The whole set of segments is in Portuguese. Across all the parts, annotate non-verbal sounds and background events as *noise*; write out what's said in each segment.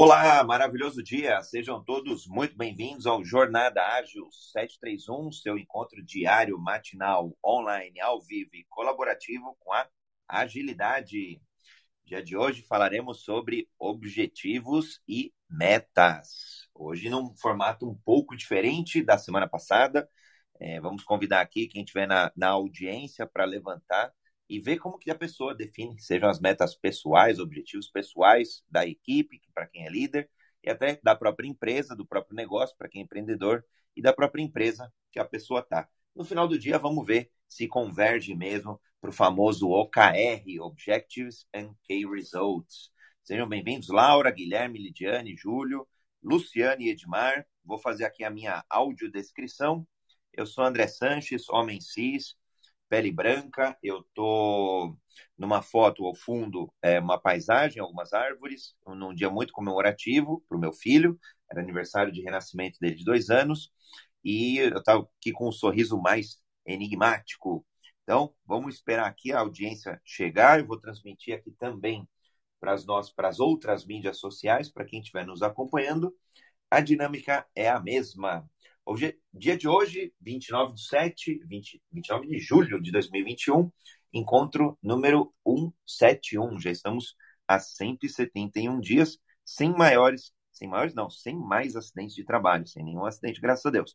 Olá, maravilhoso dia. Sejam todos muito bem-vindos ao Jornada Ágil 731, seu encontro diário, matinal, online, ao vivo e colaborativo com a agilidade. Dia de hoje falaremos sobre objetivos e metas. Hoje num formato um pouco diferente da semana passada. É, vamos convidar aqui quem estiver na, na audiência para levantar e ver como que a pessoa define, sejam as metas pessoais, objetivos pessoais da equipe, para quem é líder, e até da própria empresa, do próprio negócio, para quem é empreendedor, e da própria empresa que a pessoa está. No final do dia, vamos ver se converge mesmo para o famoso OKR, Objectives and Key Results. Sejam bem-vindos, Laura, Guilherme, Lidiane, Júlio, Luciane e Edmar. Vou fazer aqui a minha audiodescrição. Eu sou André Sanches, homem cis, pele branca, eu tô numa foto ao fundo, é, uma paisagem, algumas árvores, num dia muito comemorativo para o meu filho, era aniversário de renascimento dele de dois anos, e eu estava aqui com um sorriso mais enigmático. Então, vamos esperar aqui a audiência chegar, eu vou transmitir aqui também para as nossas, para as outras mídias sociais, para quem estiver nos acompanhando. A dinâmica é a mesma. Hoje, dia de hoje, 29 de 7, 20, 29 de julho de 2021, encontro número 171. Já estamos há 171 dias sem maiores, sem maiores não, sem mais acidentes de trabalho, sem nenhum acidente, graças a Deus.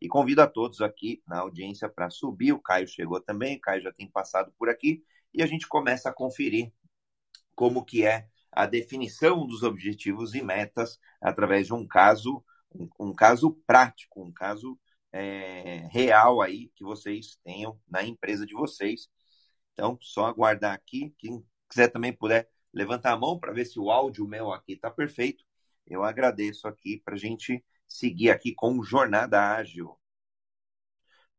E convido a todos aqui na audiência para subir. O Caio chegou também, o Caio já tem passado por aqui e a gente começa a conferir como que é a definição dos objetivos e metas através de um caso um, um caso prático, um caso é, real aí que vocês tenham na empresa de vocês. Então, só aguardar aqui. Quem quiser também puder levantar a mão para ver se o áudio meu aqui está perfeito. Eu agradeço aqui para a gente seguir aqui com Jornada Ágil.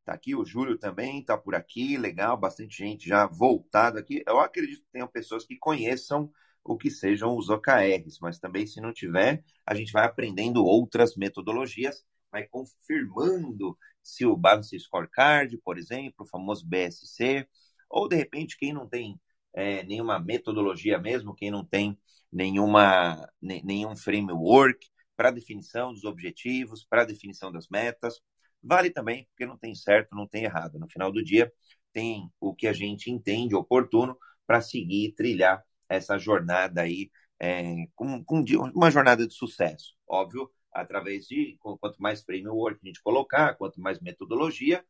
Tá aqui o Júlio também, tá por aqui, legal, bastante gente já voltada aqui. Eu acredito que tenham pessoas que conheçam o que sejam os OKRs, mas também se não tiver, a gente vai aprendendo outras metodologias, vai confirmando se o Balance Scorecard, por exemplo, o famoso BSC, ou de repente quem não tem é, nenhuma metodologia mesmo, quem não tem nenhuma, nenhum framework para definição dos objetivos, para definição das metas, vale também, porque não tem certo, não tem errado. No final do dia, tem o que a gente entende oportuno para seguir e trilhar essa jornada aí é, com, com, uma jornada de sucesso. Óbvio, através de quanto mais framework a gente colocar, quanto mais metodologia,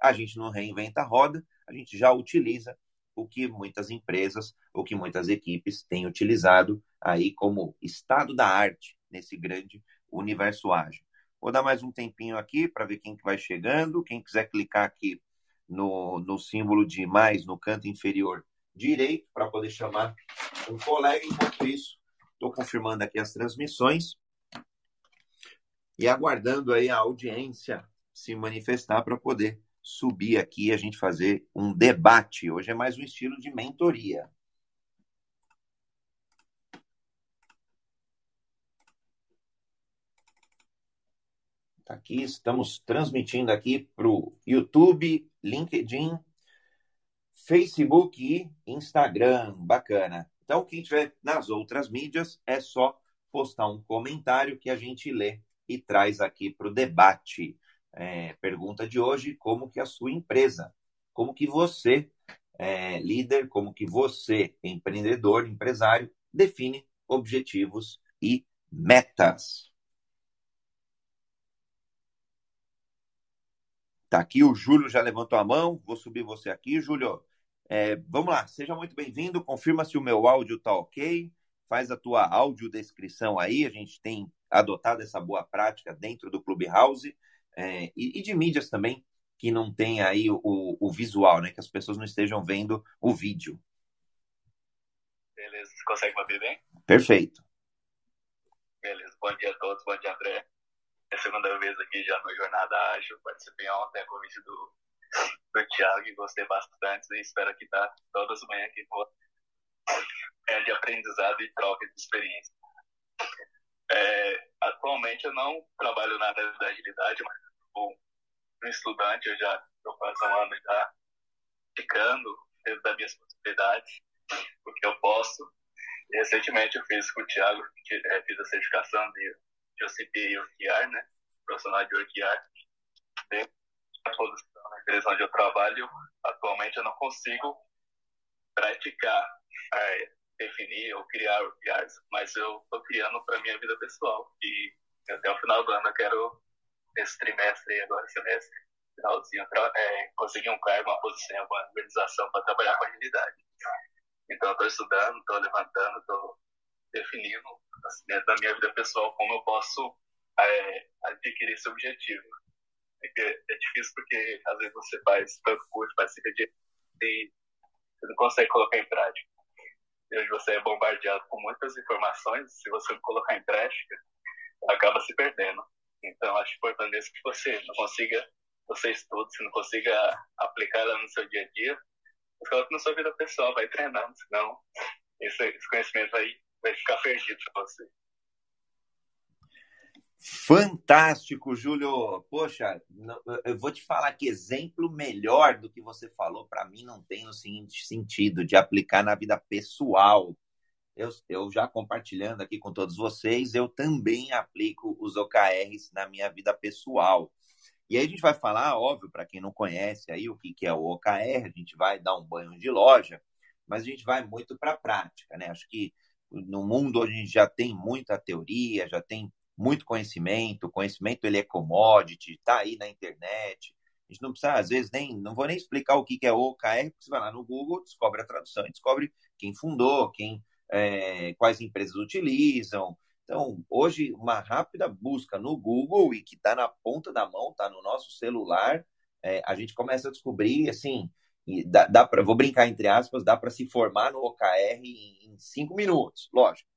a gente não reinventa a roda, a gente já utiliza o que muitas empresas, o que muitas equipes têm utilizado aí como estado da arte nesse grande universo ágil. Vou dar mais um tempinho aqui para ver quem que vai chegando. Quem quiser clicar aqui no, no símbolo de mais no canto inferior direito para poder chamar um colega. Enquanto isso, estou confirmando aqui as transmissões e aguardando aí a audiência se manifestar para poder subir aqui e a gente fazer um debate. Hoje é mais um estilo de mentoria. Tá aqui, estamos transmitindo aqui para o YouTube, LinkedIn, Facebook e Instagram. Bacana. Então, quem tiver nas outras mídias, é só postar um comentário que a gente lê e traz aqui para o debate. É, pergunta de hoje: como que a sua empresa, como que você, é, líder, como que você, empreendedor, empresário, define objetivos e metas? Tá aqui, o Júlio já levantou a mão. Vou subir você aqui, Júlio. É, vamos lá, seja muito bem-vindo. Confirma se o meu áudio está ok. Faz a tua audiodescrição aí. A gente tem adotado essa boa prática dentro do Clubhouse é, e, e, de mídias também que não tem aí o, o, visual, né? Que as pessoas não estejam vendo o vídeo. Beleza, você consegue me ouvir bem? Perfeito. Beleza, bom dia a todos, bom dia, André. É a segunda vez aqui já no Jornada Ágil. Participei ontem a convite do *laughs* do Thiago e gostei bastante e espero que tá todas as manhãs aqui com é, de aprendizado e troca de experiência. É, atualmente eu não trabalho na área da agilidade, mas um estudante, eu já estou quase um ano já ficando dentro das minhas possibilidades, o que eu posso. Recentemente eu fiz com o Thiago, é, fiz a certificação de, de OCP e OKR, né? Profissional de OKR. A posição na empresa onde eu trabalho, atualmente eu não consigo praticar, é, definir ou criar OKRs, mas eu estou criando para minha vida pessoal. E até o final do ano eu quero, esse trimestre agora, semestre, finalzinho, é, conseguir um cargo, uma posição, uma organização para trabalhar com agilidade. Então, estou estudando, estou levantando, estou definindo, assim, dentro da minha vida pessoal, como eu posso é, adquirir esse objetivo. É, é difícil porque, às vezes, você faz tanto curso, participa de e você não consegue colocar em prática. E hoje você é bombardeado com muitas informações, se você não colocar em prática, acaba se perdendo. Então, acho importante que você não consiga, você estude, se não consiga aplicar ela no seu dia a dia, coloca na sua vida pessoal, vai treinando, senão esse, esse conhecimento vai, vai ficar perdido para você. Fantástico, Júlio. Poxa, eu vou te falar que exemplo melhor do que você falou para mim não tem no seguinte sentido de aplicar na vida pessoal. Eu, eu já compartilhando aqui com todos vocês, eu também aplico os OKRs na minha vida pessoal. E aí a gente vai falar, óbvio, para quem não conhece aí o que, que é o OKR, a gente vai dar um banho de loja, mas a gente vai muito para a prática, né? Acho que no mundo a gente já tem muita teoria, já tem muito conhecimento, o conhecimento ele é commodity, está aí na internet. A gente não precisa, às vezes, nem, não vou nem explicar o que, é OKR, porque você vai lá no Google, descobre a tradução e descobre quem fundou, quem, é, quais empresas utilizam, então, hoje, uma rápida busca no Google e que está na ponta da mão, está no nosso celular, é, a gente começa a descobrir, assim, dá, dá para, vou brincar entre aspas, dá para se formar no OKR em, em cinco minutos, lógico.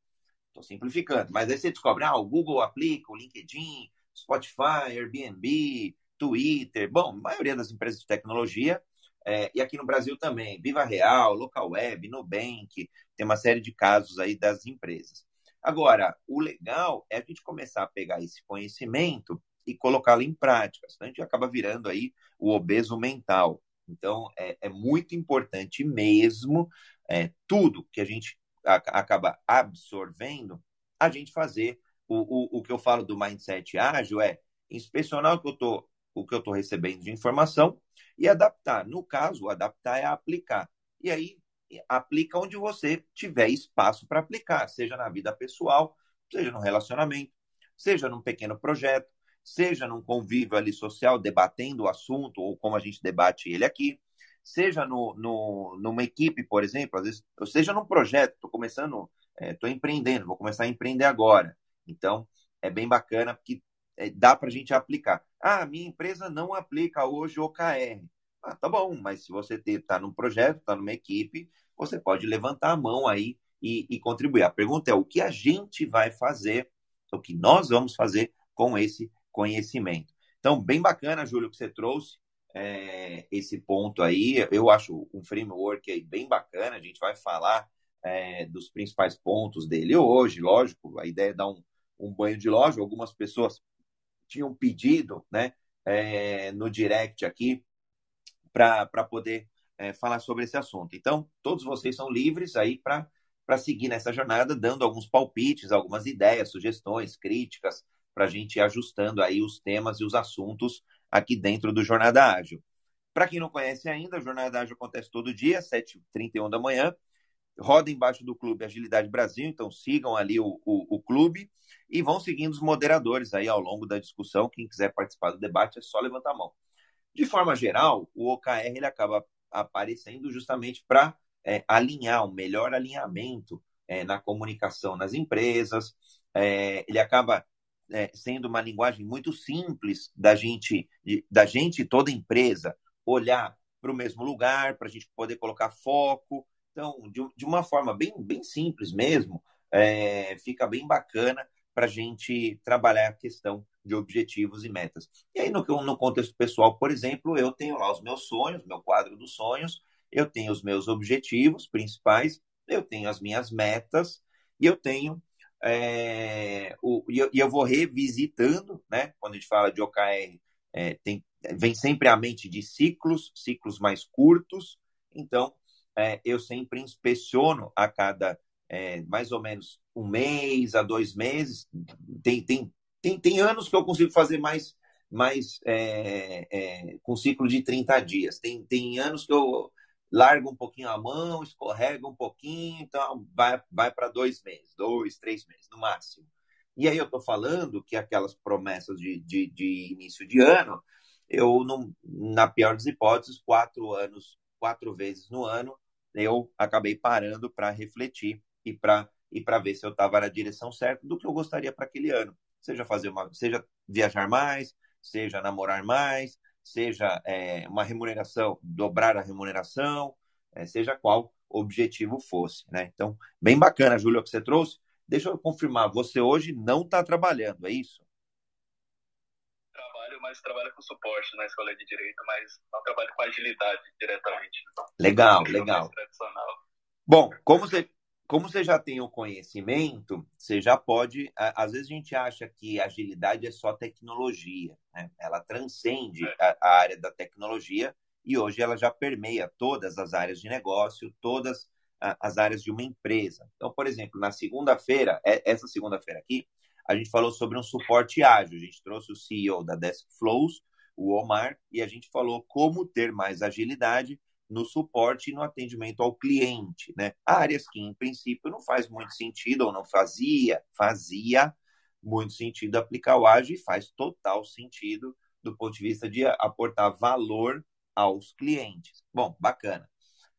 Estou simplificando, mas aí você descobre, ah, o Google aplica, o LinkedIn, Spotify, Airbnb, Twitter, bom, a maioria das empresas de tecnologia, é, e aqui no Brasil também, Viva Real, Local Web, Nubank, tem uma série de casos aí das empresas. Agora, o legal é a gente começar a pegar esse conhecimento e colocá-lo em prática, senão a gente acaba virando aí o obeso mental. Então, é, é muito importante mesmo é, tudo que a gente acaba absorvendo, a gente fazer o, o, o que eu falo do mindset ágil é inspecionar o que eu estou o que eu estou recebendo de informação e adaptar. No caso, adaptar é aplicar. E aí, aplica onde você tiver espaço para aplicar, seja na vida pessoal, seja no relacionamento, seja num pequeno projeto, seja num convívio ali social, debatendo o assunto, ou como a gente debate ele aqui, seja no, no, numa equipe, por exemplo, às vezes, ou seja num projeto, estou começando, estou é, empreendendo, vou começar a empreender agora. Então, é bem bacana porque é, dá para a gente aplicar. Ah, minha empresa não aplica hoje OKR. Ah, tá bom, mas se você está num projeto, está numa equipe, você pode levantar a mão aí e, e, contribuir. A pergunta é o que a gente vai fazer, o que nós vamos fazer com esse conhecimento. Então, bem bacana, Júlio, que você trouxe é, esse ponto aí. Eu acho um framework aí bem bacana. A gente vai falar é, dos principais pontos dele hoje, lógico. A ideia é dar um, um banho de loja. Algumas pessoas tinham pedido, né, é, no direct aqui, para poder é, falar sobre esse assunto. Então, todos vocês são livres aí para seguir nessa jornada, dando alguns palpites, algumas ideias, sugestões, críticas, para a gente ir ajustando aí os temas e os assuntos aqui dentro do Jornada Ágil. Para quem não conhece ainda, a Jornada Ágil acontece todo dia, 7h31 da manhã. Roda embaixo do Clube Agilidade Brasil, então sigam ali o, o, o clube e vão seguindo os moderadores aí ao longo da discussão. Quem quiser participar do debate é só levantar a mão. De forma geral, o OKR ele acaba aparecendo justamente para é, alinhar, um melhor alinhamento é, na comunicação nas empresas. É, ele acaba é, sendo uma linguagem muito simples da gente, da gente toda empresa olhar para o mesmo lugar, para a gente poder colocar foco. Então, de, de, uma forma bem, bem simples mesmo, é, fica bem bacana para a gente trabalhar a questão de objetivos e metas. E aí, no, no contexto pessoal, por exemplo, eu tenho lá os meus sonhos, meu quadro dos sonhos, eu tenho os meus objetivos principais, eu tenho as minhas metas e eu tenho é, o, e, eu, e eu vou revisitando, né? Quando a gente fala de OKR, é, tem, vem sempre a mente de ciclos, ciclos mais curtos. Então, é, eu sempre inspeciono a cada é, mais ou menos um mês a dois meses. Tem, tem, tem, tem anos que eu consigo fazer mais, mais é, é, com ciclo de 30 dias. Tem, tem anos que eu largo um pouquinho a mão, escorrega um pouquinho, então vai, vai para dois meses, dois, três meses no máximo. E aí eu estou falando que aquelas promessas de, de, de, início de ano, eu, não, na pior das hipóteses, quatro anos, quatro vezes no ano, eu acabei parando para refletir e para e para ver se eu estava na direção certa do que eu gostaria para aquele ano. Seja fazer uma, seja viajar mais, seja namorar mais, seja é, uma remuneração, dobrar a remuneração, é, seja qual objetivo fosse. Né? Então, bem bacana, Júlio, que você trouxe. Deixa eu confirmar, você hoje não está trabalhando, é isso? Trabalho, mas trabalho com suporte na escola de direito, mas não trabalho com agilidade diretamente. Legal, legal. Bom, como você, como você já tem o conhecimento, você já pode. Às vezes a gente acha que agilidade é só tecnologia, né? ela transcende é. a, a, área da tecnologia e hoje ela já permeia todas as áreas de negócio, todas as áreas de uma empresa. Então, por exemplo, na segunda-feira, é, essa segunda-feira aqui, a gente falou sobre um suporte ágil. A gente trouxe o CEO da Desk Flows, o Omar, e a gente falou como ter mais agilidade no suporte e no atendimento ao cliente, né? Áreas que, em princípio, não faz muito sentido ou não fazia, fazia muito sentido aplicar o ágil e faz total sentido do ponto de vista de aportar valor aos clientes. Bom, bacana.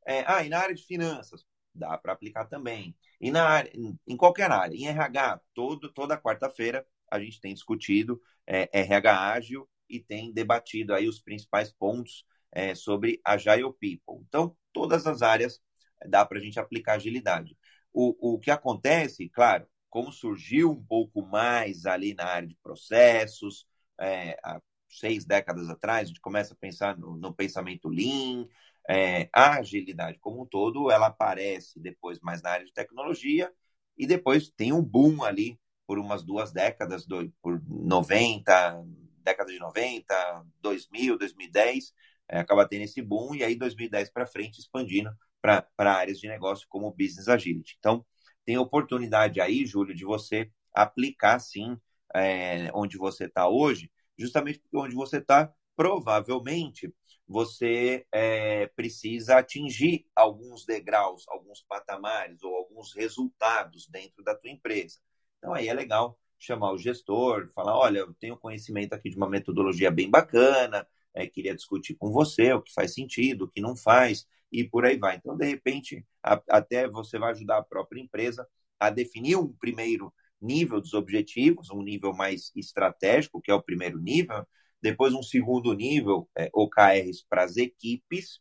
É, ah, e na área de finanças, dá para aplicar também. E na área, em qualquer área, em RH, todo, toda quarta-feira a gente tem discutido é, RH ágil e tem debatido aí os principais pontos é, sobre Agile People. Então, todas as áreas dá para a gente aplicar agilidade. O, o que acontece, claro, como surgiu um pouco mais ali na área de processos, é, há seis décadas atrás, a gente começa a pensar no, no pensamento Lean, é, a agilidade como um todo, ela aparece depois mais na área de tecnologia e depois tem um boom ali por umas duas décadas, do, por 90, década de 90, 2000, 2010, é, acaba tendo esse boom e aí 2010 para frente expandindo para áreas de negócio como Business Agility. Então, tem oportunidade aí, Júlio, de você aplicar sim é, onde você está hoje, justamente porque onde você está, provavelmente você é, precisa atingir alguns degraus, alguns patamares ou alguns resultados dentro da tua empresa. Então aí é legal chamar o gestor, falar, olha, eu tenho conhecimento aqui de uma metodologia bem bacana, é, queria discutir com você o que faz sentido, o que não faz, e por aí vai. Então, de repente, a, até você vai ajudar a própria empresa a definir um primeiro nível dos objetivos, um nível mais estratégico, que é o primeiro nível, depois um segundo nível, é, OKRs para as equipes,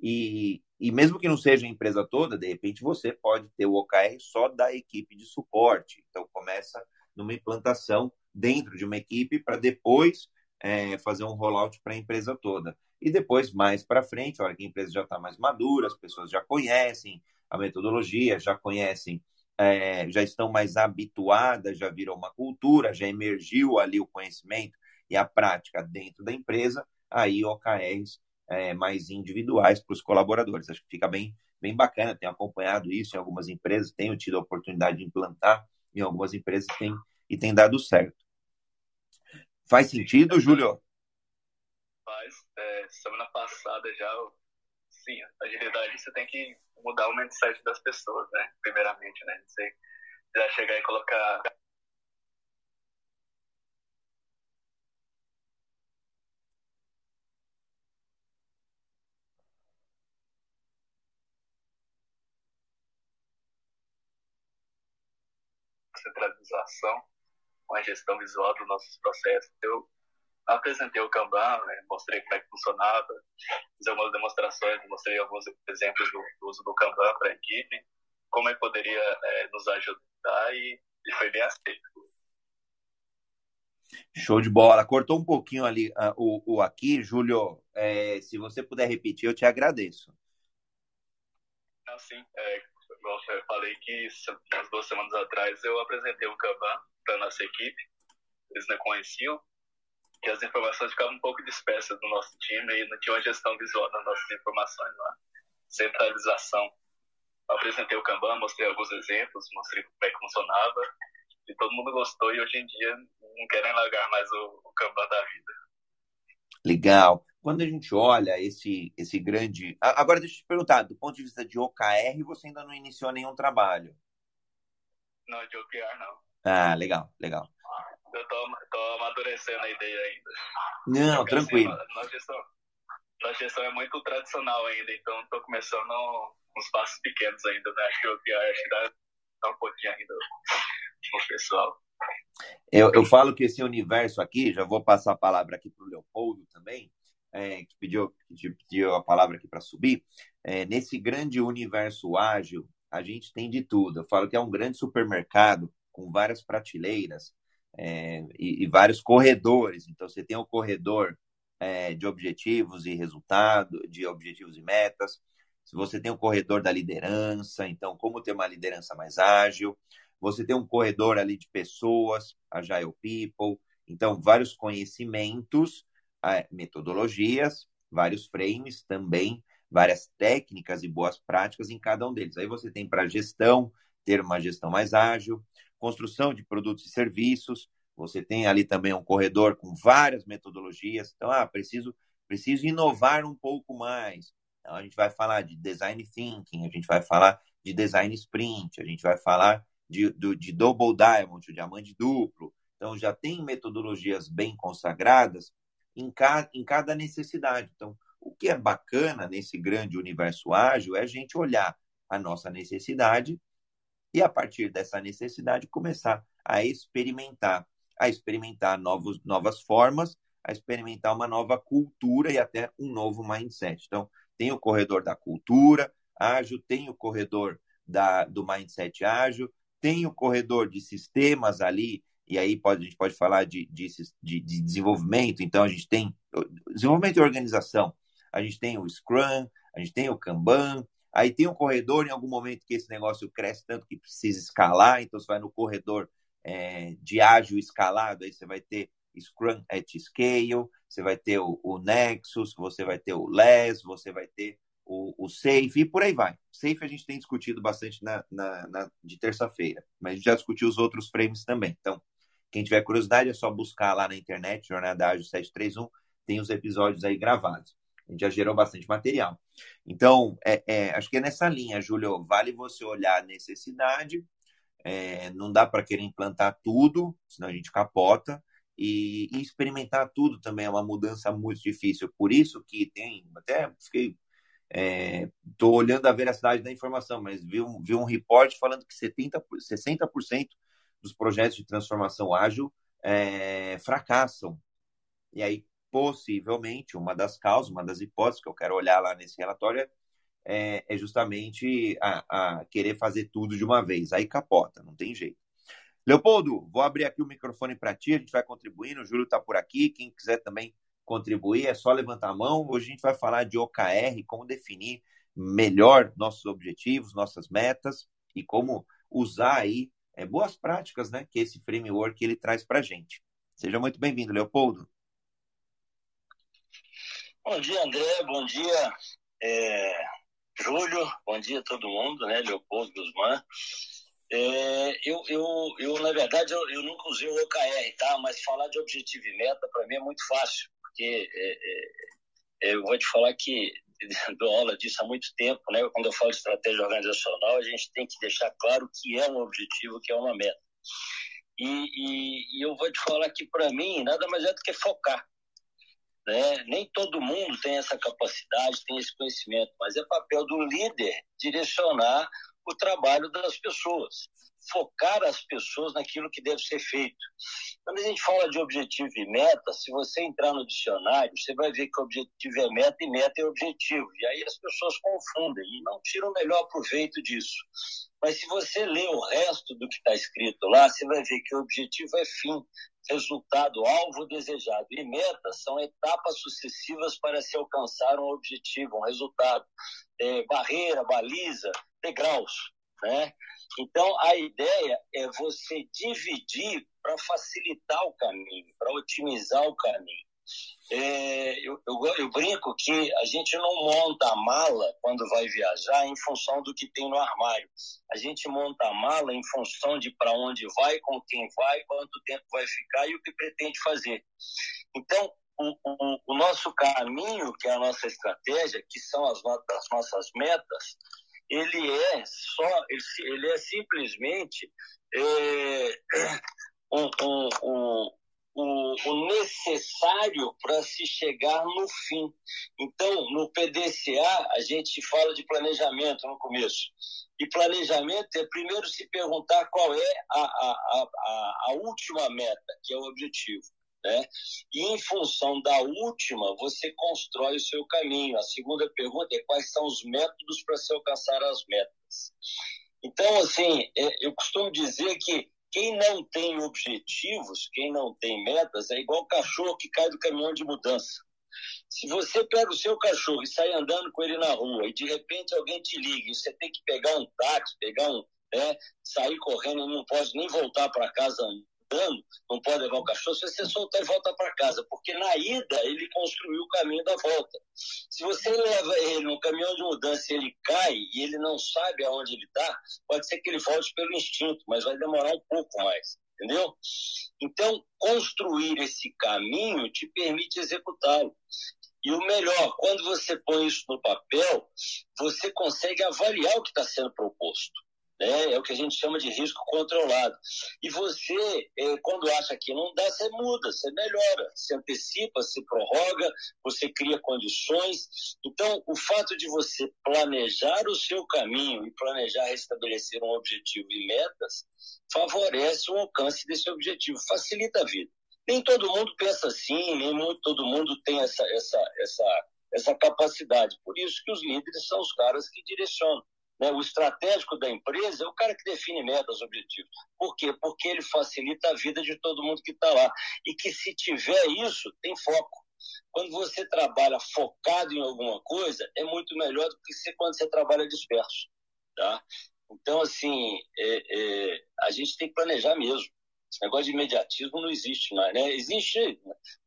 e, e mesmo que não seja a empresa toda, de repente você pode ter o OKR só da equipe de suporte. Então, começa numa implantação dentro de uma equipe para depois é, fazer um rollout para a empresa toda. E depois, mais para frente, a hora que a empresa já está mais madura, as pessoas já conhecem a metodologia, já conhecem, é, já estão mais habituadas, já virou uma cultura, já emergiu ali o conhecimento e a prática dentro da empresa, aí OKRs é, mais individuais para os colaboradores. Acho que fica bem, bem bacana, tenho acompanhado isso em algumas empresas, tenho tido a oportunidade de implantar em algumas empresas tem, e tem dado certo. Faz sentido, Júlio? Faz. É, semana passada já, sim, agilidade você tem que mudar o mindset das pessoas, né? Primeiramente, né? Você já chegar e colocar centralização com a gestão visual dos nossos processos. Eu apresentei o Kanban, né, mostrei como é que funcionava, fiz algumas demonstrações, mostrei alguns exemplos do, do uso do Kanban para a equipe, como ele poderia é, nos ajudar e, e, foi bem aceito. Show de bola. Cortou um pouquinho ali uh, o, o aqui, Júlio. É, se você puder repetir, eu te agradeço. Não, sim. É, eu falei que umas duas semanas atrás eu apresentei o Kanban para nossa equipe, eles não conheciam, que as informações ficavam um pouco dispersas no nosso time e não tinha uma gestão visual das nossas informações, uma centralização. Apresentei o Kanban, mostrei alguns exemplos, mostrei como é que funcionava, e todo mundo gostou, e hoje em dia não querem largar mais o, o Kanban da vida. Legal. Quando a gente olha esse, esse grande. Agora, deixa eu te perguntar, do ponto de vista de OKR, você ainda não iniciou nenhum trabalho? Não, de OKR não. Ah, legal, legal. Eu tô, tô amadurecendo a ideia ainda. Não, Porque, assim, tranquilo. Assim, nossa, gestão, nossa gestão é muito tradicional ainda, então estou começando uns passos pequenos ainda, né? Acho que o OKR acho que dá, dá um pouquinho ainda pro pessoal. Eu, eu falo que esse universo aqui, já vou passar a palavra aqui para o Leopoldo também, é, que pediu, que pediu a palavra aqui para subir. É, nesse grande universo ágil, a gente tem de tudo. Eu falo que é um grande supermercado com várias prateleiras é, e, e, vários corredores. Então, você tem o corredor é, de objetivos e resultados, de objetivos e metas. Se você tem o corredor da liderança, então, como ter uma liderança mais ágil. Você tem um corredor ali de pessoas, Agile People. Então, vários conhecimentos, metodologias, vários frames também, várias técnicas e boas práticas em cada um deles. Aí você tem para gestão, ter uma gestão mais ágil, construção de produtos e serviços. Você tem ali também um corredor com várias metodologias. Então, ah, preciso, preciso inovar um pouco mais. Então, a gente vai falar de design thinking, a gente vai falar de design sprint, a gente vai falar de, de, de double diamond, de diamante duplo. Então, já tem metodologias bem consagradas em, ca, em cada necessidade. Então, o que é bacana nesse grande universo ágil é a gente olhar a nossa necessidade e, a partir dessa necessidade, começar a experimentar, a experimentar novos, novas formas, a experimentar uma nova cultura e até um novo mindset. Então, tem o corredor da cultura ágil, tem o corredor da, do mindset ágil, tem o corredor de sistemas ali, e aí pode, a gente pode falar de, de, de, de desenvolvimento, então a gente tem desenvolvimento e organização, a gente tem o Scrum, a gente tem o Kanban, aí tem o corredor em algum momento que esse negócio cresce tanto que precisa escalar, então você vai no corredor é, de ágil escalado, aí você vai ter Scrum at Scale, você vai ter o, o Nexus, você vai ter o LES, você vai ter o, o Safe e por aí vai. Safe a gente tem discutido bastante na, na, na de terça-feira, mas a gente já discutiu os outros frames também. Então, quem tiver curiosidade é só buscar lá na internet, Jornada Ágil 731, tem os episódios aí gravados. A gente já gerou bastante material. Então, é, é, acho que é nessa linha, Júlio. Vale você olhar a necessidade. É, não dá para querer implantar tudo, senão a gente capota. E, e, experimentar tudo também é uma mudança muito difícil. Por isso que tem, até fiquei Estou é, olhando a veracidade da informação, mas vi um, vi um report falando que 70, 60% dos projetos de transformação ágil é, fracassam. E aí, possivelmente, uma das causas, uma das hipóteses que eu quero olhar lá nesse relatório é, é justamente a, a, querer fazer tudo de uma vez. Aí capota, não tem jeito. Leopoldo, vou abrir aqui o microfone para ti, a gente vai contribuindo, o Júlio está por aqui, quem quiser também contribuir, é só levantar a mão. Hoje a gente vai falar de OKR, como definir melhor nossos objetivos, nossas metas e como usar aí é, boas práticas, né, que esse framework ele traz para a gente. Seja muito bem-vindo, Leopoldo. Bom dia, André. Bom dia, é, Júlio. Bom dia a todo mundo, né, Leopoldo Guzmán. É, eu, eu, eu, na verdade, eu, eu nunca usei o OKR, tá? Mas falar de objetivo e meta, para mim, é muito fácil porque é, é, eu vou te falar que *laughs* dou aula disso há muito tempo, né? Quando eu falo de estratégia organizacional, a gente tem que deixar claro que é um objetivo, que é uma meta. E, e, e eu vou te falar que, para mim, nada mais é do que focar. Né? Nem todo mundo tem essa capacidade, tem esse conhecimento, mas é papel do líder direcionar o trabalho das pessoas, focar as pessoas naquilo que deve ser feito. Quando a gente fala de objetivo e meta, se você entrar no dicionário, você vai ver que objetivo é meta e meta é objetivo. E aí as pessoas confundem e não tiram o melhor proveito disso. Mas se você ler o resto do que está escrito lá, você vai ver que o objetivo é fim, resultado, alvo desejado. E metas são etapas sucessivas para se alcançar um objetivo, um resultado. É, barreira, baliza, degraus. Né? Então, a ideia é você dividir para facilitar o caminho, para otimizar o caminho. É, eu, eu, eu, brinco que a gente não monta a mala quando vai viajar em função do que tem no armário. A gente monta a mala em função de para onde vai, com quem vai, quanto tempo vai ficar e o que pretende fazer. Então, o, o, o nosso caminho, que é a nossa estratégia, que são as, as nossas metas, ele é só, ele, é simplesmente é, *clears throat* o, o necessário para se chegar no fim. Então, no PDCA, a gente fala de planejamento no começo. E planejamento é primeiro se perguntar qual é a, a, a, a última meta, que é o objetivo. Né? E em função da última, você constrói o seu caminho. A segunda pergunta é quais são os métodos para se alcançar as metas. Então, assim, é, eu costumo dizer que quem não tem objetivos, quem não tem metas, é igual cachorro que cai do caminhão de mudança. Se você pega o seu cachorro e sai andando com ele na rua e de repente alguém te liga e você tem que pegar um táxi, pegar um, né, sair correndo e não pode nem voltar para casa não pode levar o cachorro, se você soltar e volta para casa, porque na ida ele construiu o caminho da volta. Se você leva ele no caminhão de mudança e ele cai e ele não sabe aonde ele está, pode ser que ele volte pelo instinto, mas vai demorar um pouco mais, entendeu? Então, construir esse caminho te permite executá-lo. E o melhor, quando você põe isso no papel, você consegue avaliar o que está sendo proposto né? É o que a gente chama de risco controlado. E você, é, quando acha que não dá, você muda, você melhora, você antecipa, se prorroga, você cria condições. Então, o fato de você planejar o seu caminho e planejar restabelecer um objetivo e metas favorece o alcance desse objetivo, facilita a vida. Nem todo mundo pensa assim, nem muito, todo mundo tem essa, essa, essa, essa capacidade. Por isso que os líderes são os caras que direcionam. Né? O estratégico da empresa é o cara que define metas, objetivos. Por quê? Porque ele facilita a vida de todo mundo que está lá. E que se tiver isso, tem foco. Quando você trabalha focado em alguma coisa, é muito melhor do que quando você trabalha disperso. Tá? Então, assim, é, é, a gente tem que planejar mesmo. Esse negócio de imediatismo não existe mais, né? Existe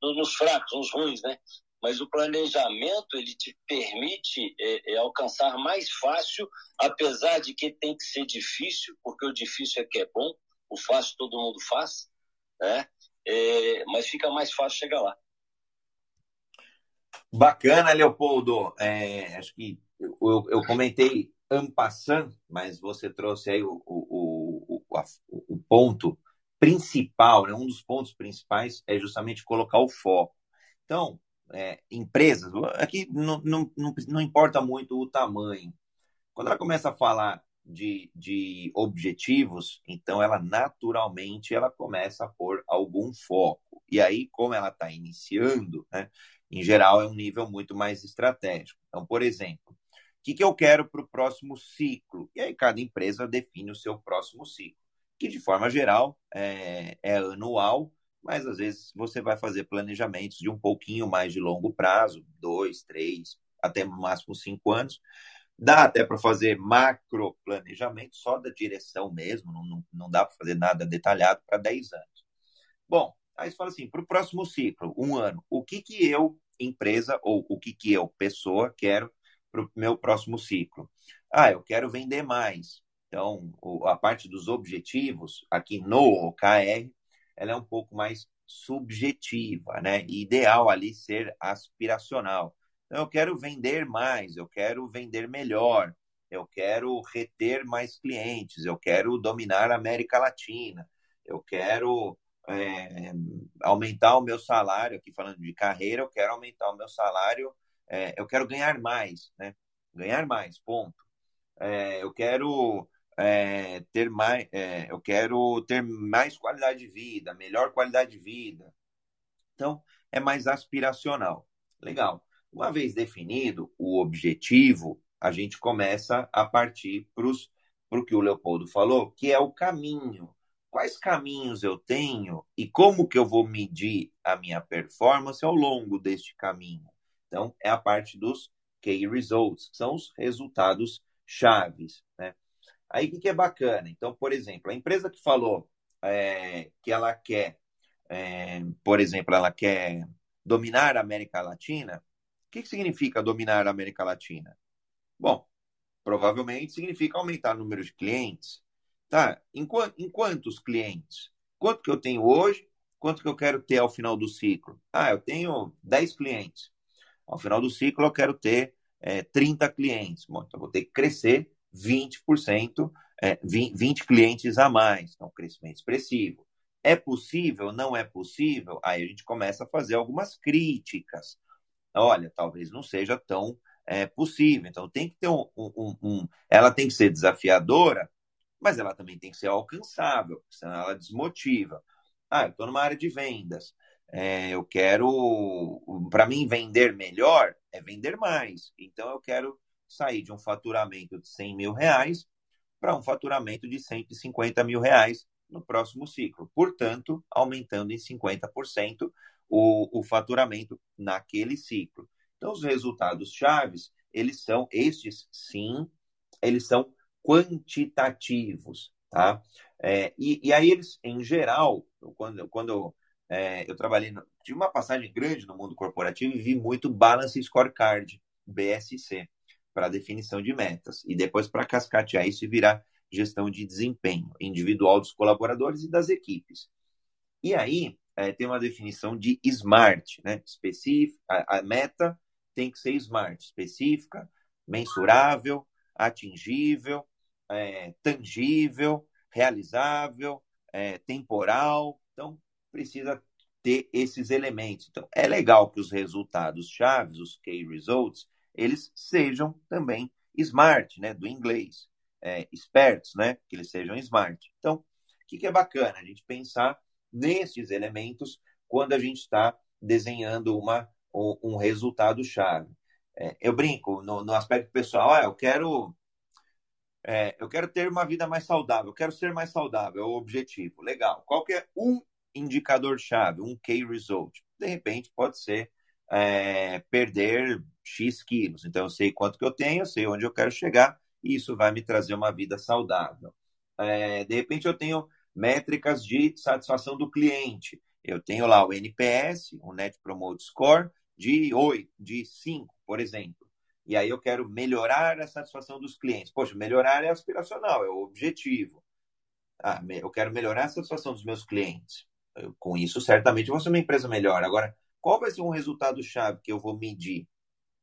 nos fracos, nos ruins, né? Mas o planejamento ele te permite é, é, alcançar mais fácil, apesar de que tem que ser difícil, porque o difícil é que é bom, o fácil todo mundo faz, né? É, mas fica mais fácil chegar lá. Bacana, Leopoldo. É, acho que eu, eu comentei ampassando, mas você trouxe aí o, o, o, o ponto principal, né? um dos pontos principais é justamente colocar o foco. Então, é, empresas, aqui não, não, não, não importa muito o tamanho. Quando ela começa a falar de, de objetivos, então ela naturalmente ela começa a pôr algum foco. E aí, como ela está iniciando, né, em geral é um nível muito mais estratégico. Então, por exemplo, o que, que eu quero para o próximo ciclo? E aí cada empresa define o seu próximo ciclo, que de forma geral é, é anual mas às vezes você vai fazer planejamentos de um pouquinho mais de longo prazo, dois, três, até no máximo cinco anos. Dá até para fazer macro planejamento só da direção mesmo, não, não, não dá para fazer nada detalhado para 10 anos. Bom, aí você fala assim, para o próximo ciclo, um ano, o que, que eu, empresa, ou o que, que eu, pessoa, quero para o meu próximo ciclo? Ah, eu quero vender mais. Então, a parte dos objetivos, aqui no OKR, ela é um pouco mais subjetiva, né? ideal ali ser aspiracional. Então, eu quero vender mais, eu quero vender melhor, eu quero reter mais clientes, eu quero dominar a América Latina, eu quero é, aumentar o meu salário, aqui falando de carreira, eu quero aumentar o meu salário, é, eu quero ganhar mais, né? Ganhar mais, ponto. É, eu quero é, ter mais, é, eu quero ter mais qualidade de vida, melhor qualidade de vida. Então, é mais aspiracional. Legal. Uma vez definido o objetivo, a gente começa a partir para o que o Leopoldo falou, que é o caminho. Quais caminhos eu tenho e como que eu vou medir a minha performance ao longo deste caminho? Então, é a parte dos key results, que são os resultados chaves. Aí o que, que é bacana? Então, por exemplo, a empresa que falou é, que ela quer, é, por exemplo, ela quer dominar a América Latina. O que, que significa dominar a América Latina? Bom, provavelmente significa aumentar o número de clientes. Tá? Em, em quantos clientes? Quanto que eu tenho hoje? Quanto que eu quero ter ao final do ciclo? Ah, eu tenho 10 clientes. Ao final do ciclo, eu quero ter é, 30 clientes. Bom, então, eu vou ter que crescer 20%, é, 20, 20 clientes a mais. Então, crescimento expressivo. É possível? Não é possível? Aí a gente começa a fazer algumas críticas. Olha, talvez não seja tão é, possível. Então, tem que ter um, um, um, Ela tem que ser desafiadora, mas ela também tem que ser alcançável, senão ela desmotiva. Ah, eu estou numa área de vendas. É, eu quero. Para mim, vender melhor é vender mais. Então, eu quero sair de um faturamento de 100 mil reais para um faturamento de 150 mil reais no próximo ciclo. Portanto, aumentando em 50% o, o faturamento naquele ciclo. Então, os resultados chaves, eles são, estes sim, eles são quantitativos, tá? É, e, e, aí eles, em geral, quando, quando é, eu trabalhei, no, tive uma passagem grande no mundo corporativo e vi muito Balance Scorecard, BSC, para definição de metas. E depois para cascatear isso e virar gestão de desempenho individual dos colaboradores e das equipes. E aí é, tem uma definição de SMART, né? Específica, a, a meta tem que ser SMART, específica, mensurável, atingível, é, tangível, realizável, é, temporal. Então, precisa ter esses elementos. Então, é legal que os resultados chaves, os key results, eles sejam também smart, né, do inglês, é, espertos, né, que eles sejam smart. Então, o que, que é bacana? A gente pensar nesses elementos quando a gente está desenhando uma, um, resultado chave. É, eu brinco no, no, aspecto pessoal, ah, eu quero é, eu quero ter uma vida mais saudável, eu quero ser mais saudável, é o objetivo. Legal. Qual que é um indicador-chave, um key result? De repente, pode ser é, perder X quilos. Então, eu sei quanto que eu tenho, eu sei onde eu quero chegar, e isso vai me trazer uma vida saudável. É, de repente, eu tenho métricas de satisfação do cliente. Eu tenho lá o NPS, o Net Promote Score, de 8, de 5, por exemplo. E aí eu quero melhorar a satisfação dos clientes. Poxa, melhorar é aspiracional, é o objetivo. Ah, eu quero melhorar a satisfação dos meus clientes. Eu, com isso, certamente, eu vou ser uma empresa melhor. Agora, qual vai ser um resultado-chave que eu vou medir?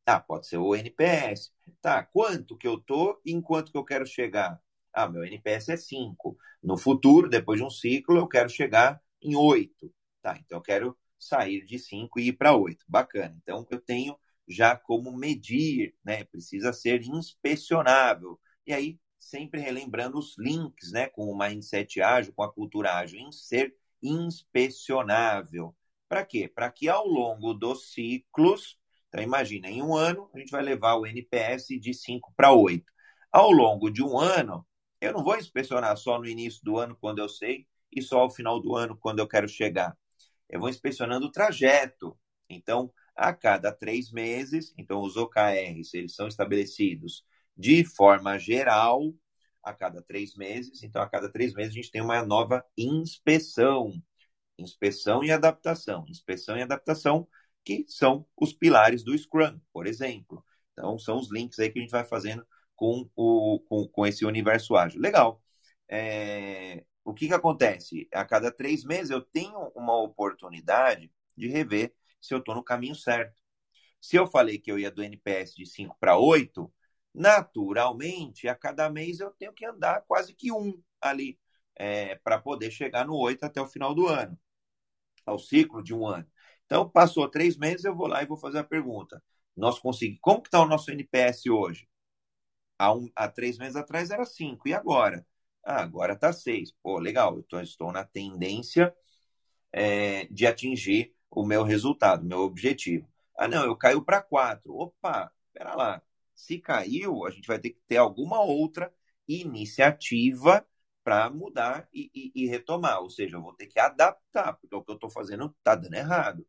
Ah, pode ser o NPS. Tá, quanto que eu tô e em quanto que eu quero chegar? Ah, meu NPS é 5. No futuro, depois de um ciclo, eu quero chegar em 8. Tá, então eu quero sair de 5 e ir para 8. Bacana. Então, eu tenho já como medir, né? Precisa ser inspecionável. E aí, sempre relembrando os links, né? Com o mindset ágil, com a cultura ágil, em ser inspecionável. Para quê? Para que ao longo dos ciclos, então imagina, em um ano a gente vai levar o NPS de 5 para 8. Ao longo de um ano, eu não vou inspecionar só no início do ano, quando eu sei, e só ao final do ano, quando eu quero chegar. Eu vou inspecionando o trajeto. Então, a cada três meses. Então, os OKRs eles são estabelecidos de forma geral a cada três meses. Então, a cada três meses a gente tem uma nova inspeção. Inspeção e adaptação. Inspeção e adaptação, que são os pilares do Scrum, por exemplo. Então, são os links aí que a gente vai fazendo com, o, com, com esse universo ágil. Legal. É, o que, que acontece? A cada três meses eu tenho uma oportunidade de rever se eu estou no caminho certo. Se eu falei que eu ia do NPS de 5 para 8, naturalmente, a cada mês eu tenho que andar quase que um ali é, para poder chegar no 8 até o final do ano, ao ciclo de um ano. Então, passou três meses, eu vou lá e vou fazer a pergunta. Nós conseguimos. Como que está o nosso NPS hoje? Há, um, há três meses atrás era 5, e agora? Ah, agora está 6. Pô, legal, então estou na tendência é, de atingir o meu resultado, meu objetivo. Ah, não, eu caiu para 4. Opa, espera lá. Se caiu, a gente vai ter que ter alguma outra iniciativa para mudar e, e, e, retomar. Ou seja, eu vou ter que adaptar, porque o que eu estou fazendo está dando errado.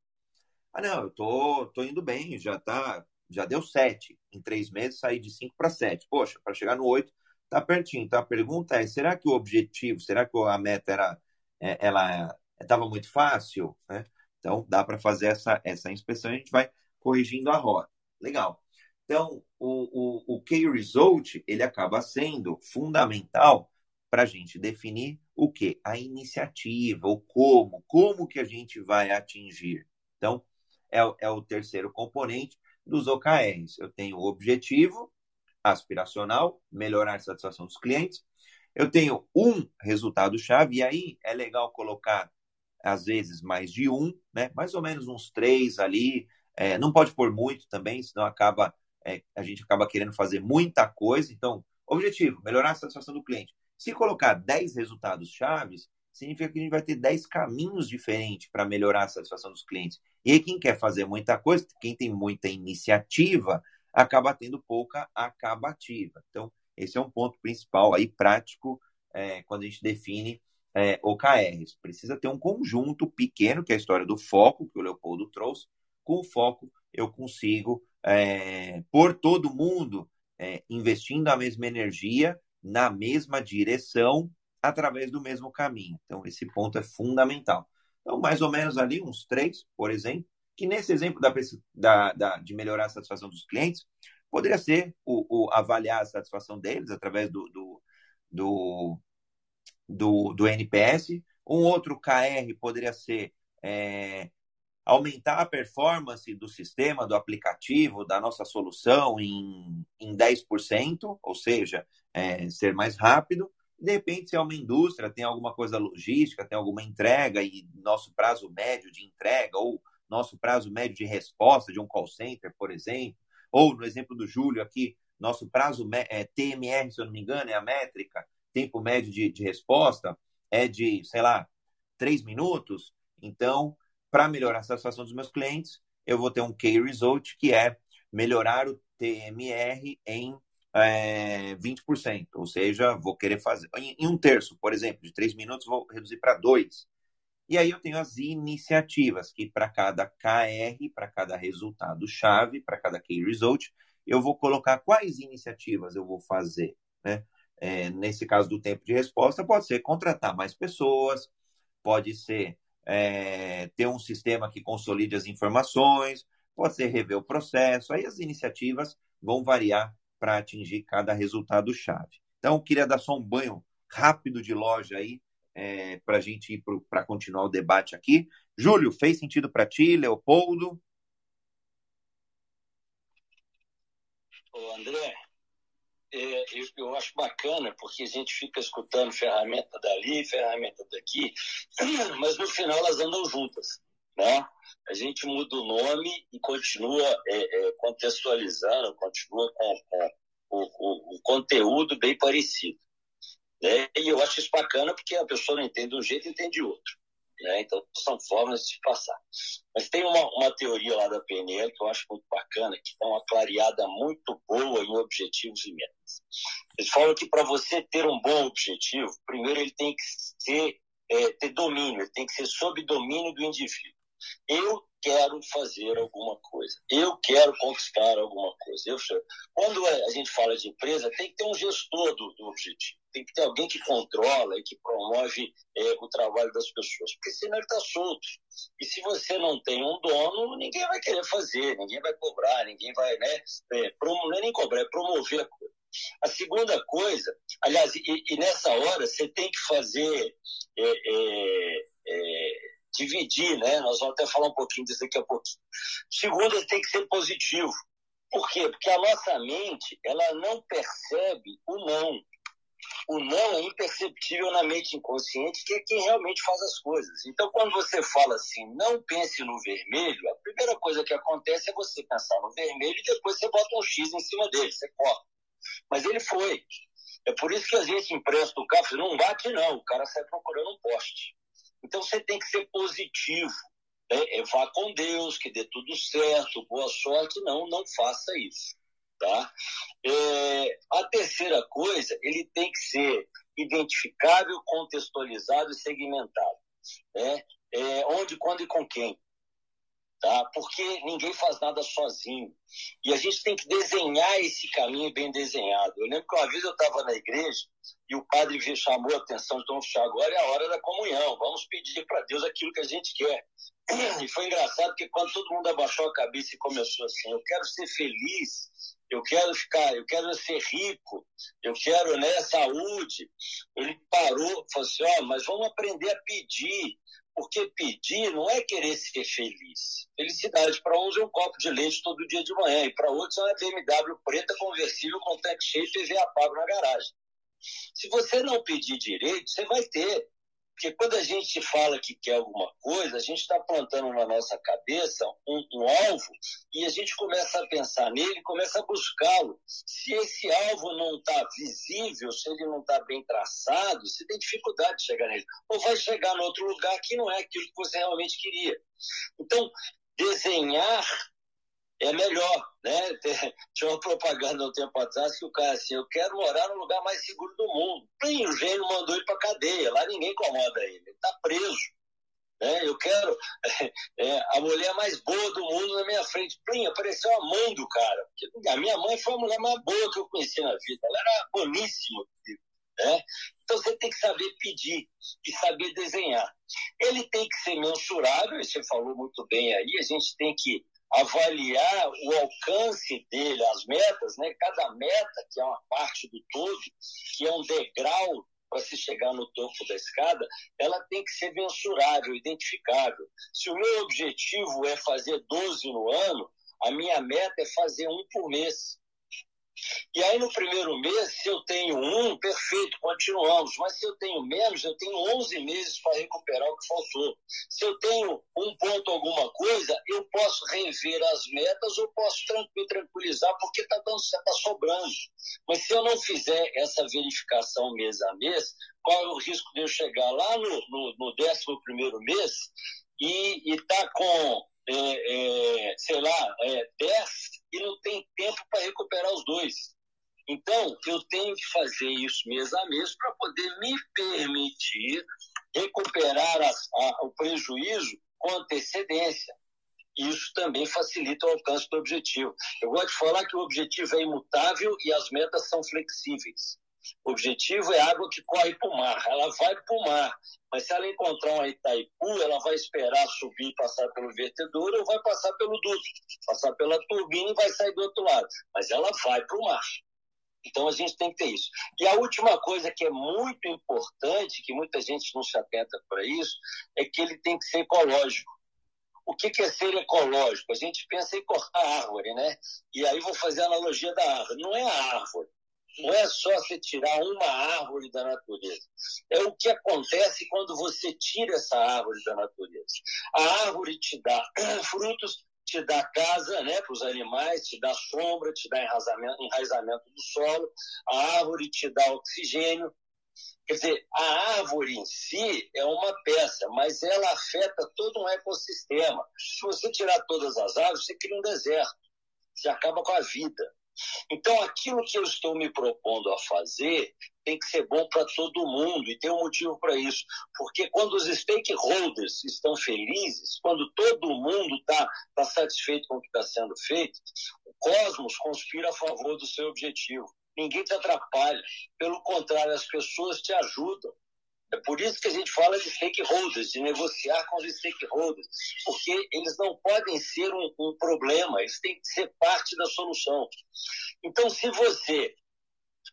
Ah, não, eu tô, tô indo bem, já tá, já deu 7. Em três meses saí de 5 para 7. Poxa, para chegar no 8, tá pertinho. Então a pergunta é: será que o objetivo, será que a meta era, é, ela estava muito fácil? Né? Então, dá para fazer essa, essa inspeção e a gente vai corrigindo a rota. Legal. Então, o, o, o Key Result, ele acaba sendo fundamental para a gente definir o que? A iniciativa, o como, como que a gente vai atingir. Então, é, é o terceiro componente dos OKRs. Eu tenho o objetivo aspiracional, melhorar a satisfação dos clientes. Eu tenho um resultado-chave, e aí é legal colocar, às vezes, mais de um, né? mais ou menos uns três ali. É, não pode pôr muito também, senão acaba é, a gente acaba querendo fazer muita coisa. Então, objetivo, melhorar a satisfação do cliente. Se colocar 10 resultados chaves, significa que a gente vai ter 10 caminhos diferentes para melhorar a satisfação dos clientes. E aí, quem quer fazer muita coisa, quem tem muita iniciativa, acaba tendo pouca acabativa. Então, esse é um ponto principal aí, prático, é, quando a gente define é, OKRs. Precisa ter um conjunto pequeno, que é a história do foco, que o Leopoldo trouxe. Com o foco, eu consigo é, por todo mundo é, investindo a mesma energia na mesma direção através do mesmo caminho. Então, esse ponto é fundamental. Então, mais ou menos ali, uns três, por exemplo, que nesse exemplo da, da, da de melhorar a satisfação dos clientes, poderia ser o, o avaliar a satisfação deles através do, do, do, do, do NPS. Um outro KR poderia ser é, aumentar a performance do sistema, do aplicativo, da nossa solução em, em 10%, ou seja, é, ser mais rápido. De repente, se é uma indústria, tem alguma coisa logística, tem alguma entrega e nosso prazo médio de entrega, ou nosso prazo médio de resposta de um call center, por exemplo, ou no exemplo do Júlio aqui, nosso prazo é, TMR, se eu não me engano, é a métrica, tempo médio de, de resposta, é de, sei lá, três minutos. Então, para melhorar a satisfação dos meus clientes, eu vou ter um key result, que é melhorar o TMR em é, 20%, ou seja, vou querer fazer em, em um terço, por exemplo, de três minutos, vou reduzir para dois. E aí eu tenho as iniciativas, que para cada KR, para cada resultado-chave, para cada key result, eu vou colocar quais iniciativas eu vou fazer. Né? É, nesse caso do tempo de resposta, pode ser contratar mais pessoas, pode ser é, ter um sistema que consolide as informações, pode ser rever o processo, aí as iniciativas vão variar para atingir cada resultado-chave. Então, queria dar só um banho rápido de loja aí, é, para a gente ir para continuar o debate aqui. Júlio, fez sentido para ti, Leopoldo? Ô, André, é, eu, eu, acho bacana, porque a gente fica escutando ferramenta dali, ferramenta daqui, *clears throat* mas no final elas andam juntas. Né? A gente muda o nome e continua é, é, contextualizando, continua com, com o, o, o, conteúdo bem parecido. Né? E eu acho isso bacana porque a pessoa não entende de um jeito e entende de outro. Né? Então, são formas de passar. Mas tem uma, uma teoria lá da PNL que eu acho muito bacana, que dá uma clareada muito boa em objetivos e metas. Eles falam que para você ter um bom objetivo, primeiro ele tem que ser, é, ter domínio, ele tem que ser sob domínio do indivíduo. Eu quero fazer alguma coisa. Eu quero conquistar alguma coisa. Eu, quando a gente fala de empresa, tem que ter um gestor do, do objetivo. Tem que ter alguém que controla e que promove é, o trabalho das pessoas. Porque senão ele está solto. E se você não tem um dono, ninguém vai querer fazer, ninguém vai cobrar, ninguém vai, né? É, promover, é nem cobrar, é promover a coisa. A segunda coisa, aliás, e, e nessa hora você tem que fazer. É, é dividir, né? Nós vamos até falar um pouquinho disso daqui a pouquinho. Segundo, ele tem que ser positivo. Por quê? Porque a nossa mente, ela não percebe o não. O não é imperceptível na mente inconsciente, que é quem realmente faz as coisas. Então, quando você fala assim, não pense no vermelho, a primeira coisa que acontece é você pensar no vermelho e depois você bota um X em cima dele, você corta. Mas ele foi. É por isso que a gente empresta o carro, não bate não, o cara sai procurando um poste. Então você tem que ser positivo. Né? É, vá com Deus, que dê tudo certo, boa sorte. Não, não faça isso. Tá? É, a terceira coisa, ele tem que ser identificável, contextualizado e segmentado. Né? É, onde, quando e com quem. Tá? Porque ninguém faz nada sozinho. E a gente tem que desenhar esse caminho bem desenhado. Eu lembro que uma vez eu estava na igreja e o padre chamou a atenção, então agora é a hora da comunhão, vamos pedir para Deus aquilo que a gente quer. *clears throat* e foi engraçado porque quando todo mundo abaixou a cabeça e começou assim, eu quero ser feliz, eu quero ficar, eu quero ser rico, eu quero né, saúde. Ele parou, falou assim, ó, oh, mas vamos aprender a pedir, porque pedir não é querer ser feliz. Felicidade para uns é um copo de leite todo dia de manhã, e para outros é uma BMW preta conversível com tanque cheio e TV a pago na garagem. Se você não pedir direito, você vai ter. Porque quando a gente fala que quer alguma coisa, a gente está plantando na nossa cabeça um, um, alvo e a gente começa a pensar nele, começa a buscá-lo. Se esse alvo não está visível, se ele não está bem traçado, você tem dificuldade de chegar nele. Ou vai chegar em outro lugar que não é aquilo que você realmente queria. Então, desenhar é melhor, né? *laughs* Tinha uma propaganda um tempo atrás que o cara assim, eu quero morar no lugar mais seguro do mundo. E o gênio mandou ele para cadeia, lá ninguém incomoda ele, ele está preso. Né? Eu quero *laughs* é, a mulher mais boa do mundo na minha frente. Plim, apareceu a mãe do cara. A minha mãe foi a mulher mais boa que eu conheci na vida. Ela era boníssima. Né? Então você tem que saber pedir e saber desenhar. Ele tem que ser mensurável, você falou muito bem aí, a gente tem que avaliar o alcance dele, as metas, né? Cada meta, que é uma parte do todo, que é um degrau para se chegar no topo da escada, ela tem que ser mensurável, identificável. Se o meu objetivo é fazer 12 no ano, a minha meta é fazer um por mês. E aí, no primeiro mês, se eu tenho um, perfeito, continuamos. Mas se eu tenho menos, eu tenho 11 meses para recuperar o que faltou. Se eu tenho um ponto, alguma coisa, eu posso rever as metas ou posso tranquilizar porque está tá sobrando. Mas se eu não fizer essa verificação mês a mês, qual é o risco de eu chegar lá no, no, no 11 mês e estar tá com é, é, sei lá, é, 10 e não tem tempo para recuperar os dois. Então, eu tenho que fazer isso mês a mês para poder me permitir recuperar a, a, o prejuízo com antecedência. Isso também facilita o alcance do objetivo. Eu gosto de falar que o objetivo é imutável e as metas são flexíveis. O objetivo é água que corre para o mar. Ela vai para o mar. Mas se ela encontrar uma Itaipu, ela vai esperar subir passar pelo vertedor ou vai passar pelo duto, passar pela turbina e vai sair do outro lado. Mas ela vai para o mar. Então a gente tem que ter isso. E a última coisa que é muito importante, que muita gente não se atenta para isso, é que ele tem que ser ecológico. O que é ser ecológico? A gente pensa em cortar árvore, né? E aí vou fazer a analogia da árvore. Não é a árvore. Não é só você tirar uma árvore da natureza. É o que acontece quando você tira essa árvore da natureza. A árvore te dá *clears throat* frutos, te dá casa né, para os animais, te dá sombra, te dá enraizamento, enraizamento do solo, a árvore te dá oxigênio. Quer dizer, a árvore em si é uma peça, mas ela afeta todo um ecossistema. Se você tirar todas as árvores, você cria um deserto. Você acaba com a vida. Então, aquilo que eu estou me propondo a fazer tem que ser bom para todo mundo e tem um motivo para isso. Porque quando os stakeholders estão felizes, quando todo mundo está tá satisfeito com o que está sendo feito, o cosmos conspira a favor do seu objetivo. Ninguém te atrapalha. Pelo contrário, as pessoas te ajudam. É por isso que a gente fala de stakeholders, de negociar com os stakeholders, porque eles não podem ser um, um problema, eles têm que ser parte da solução. Então, se você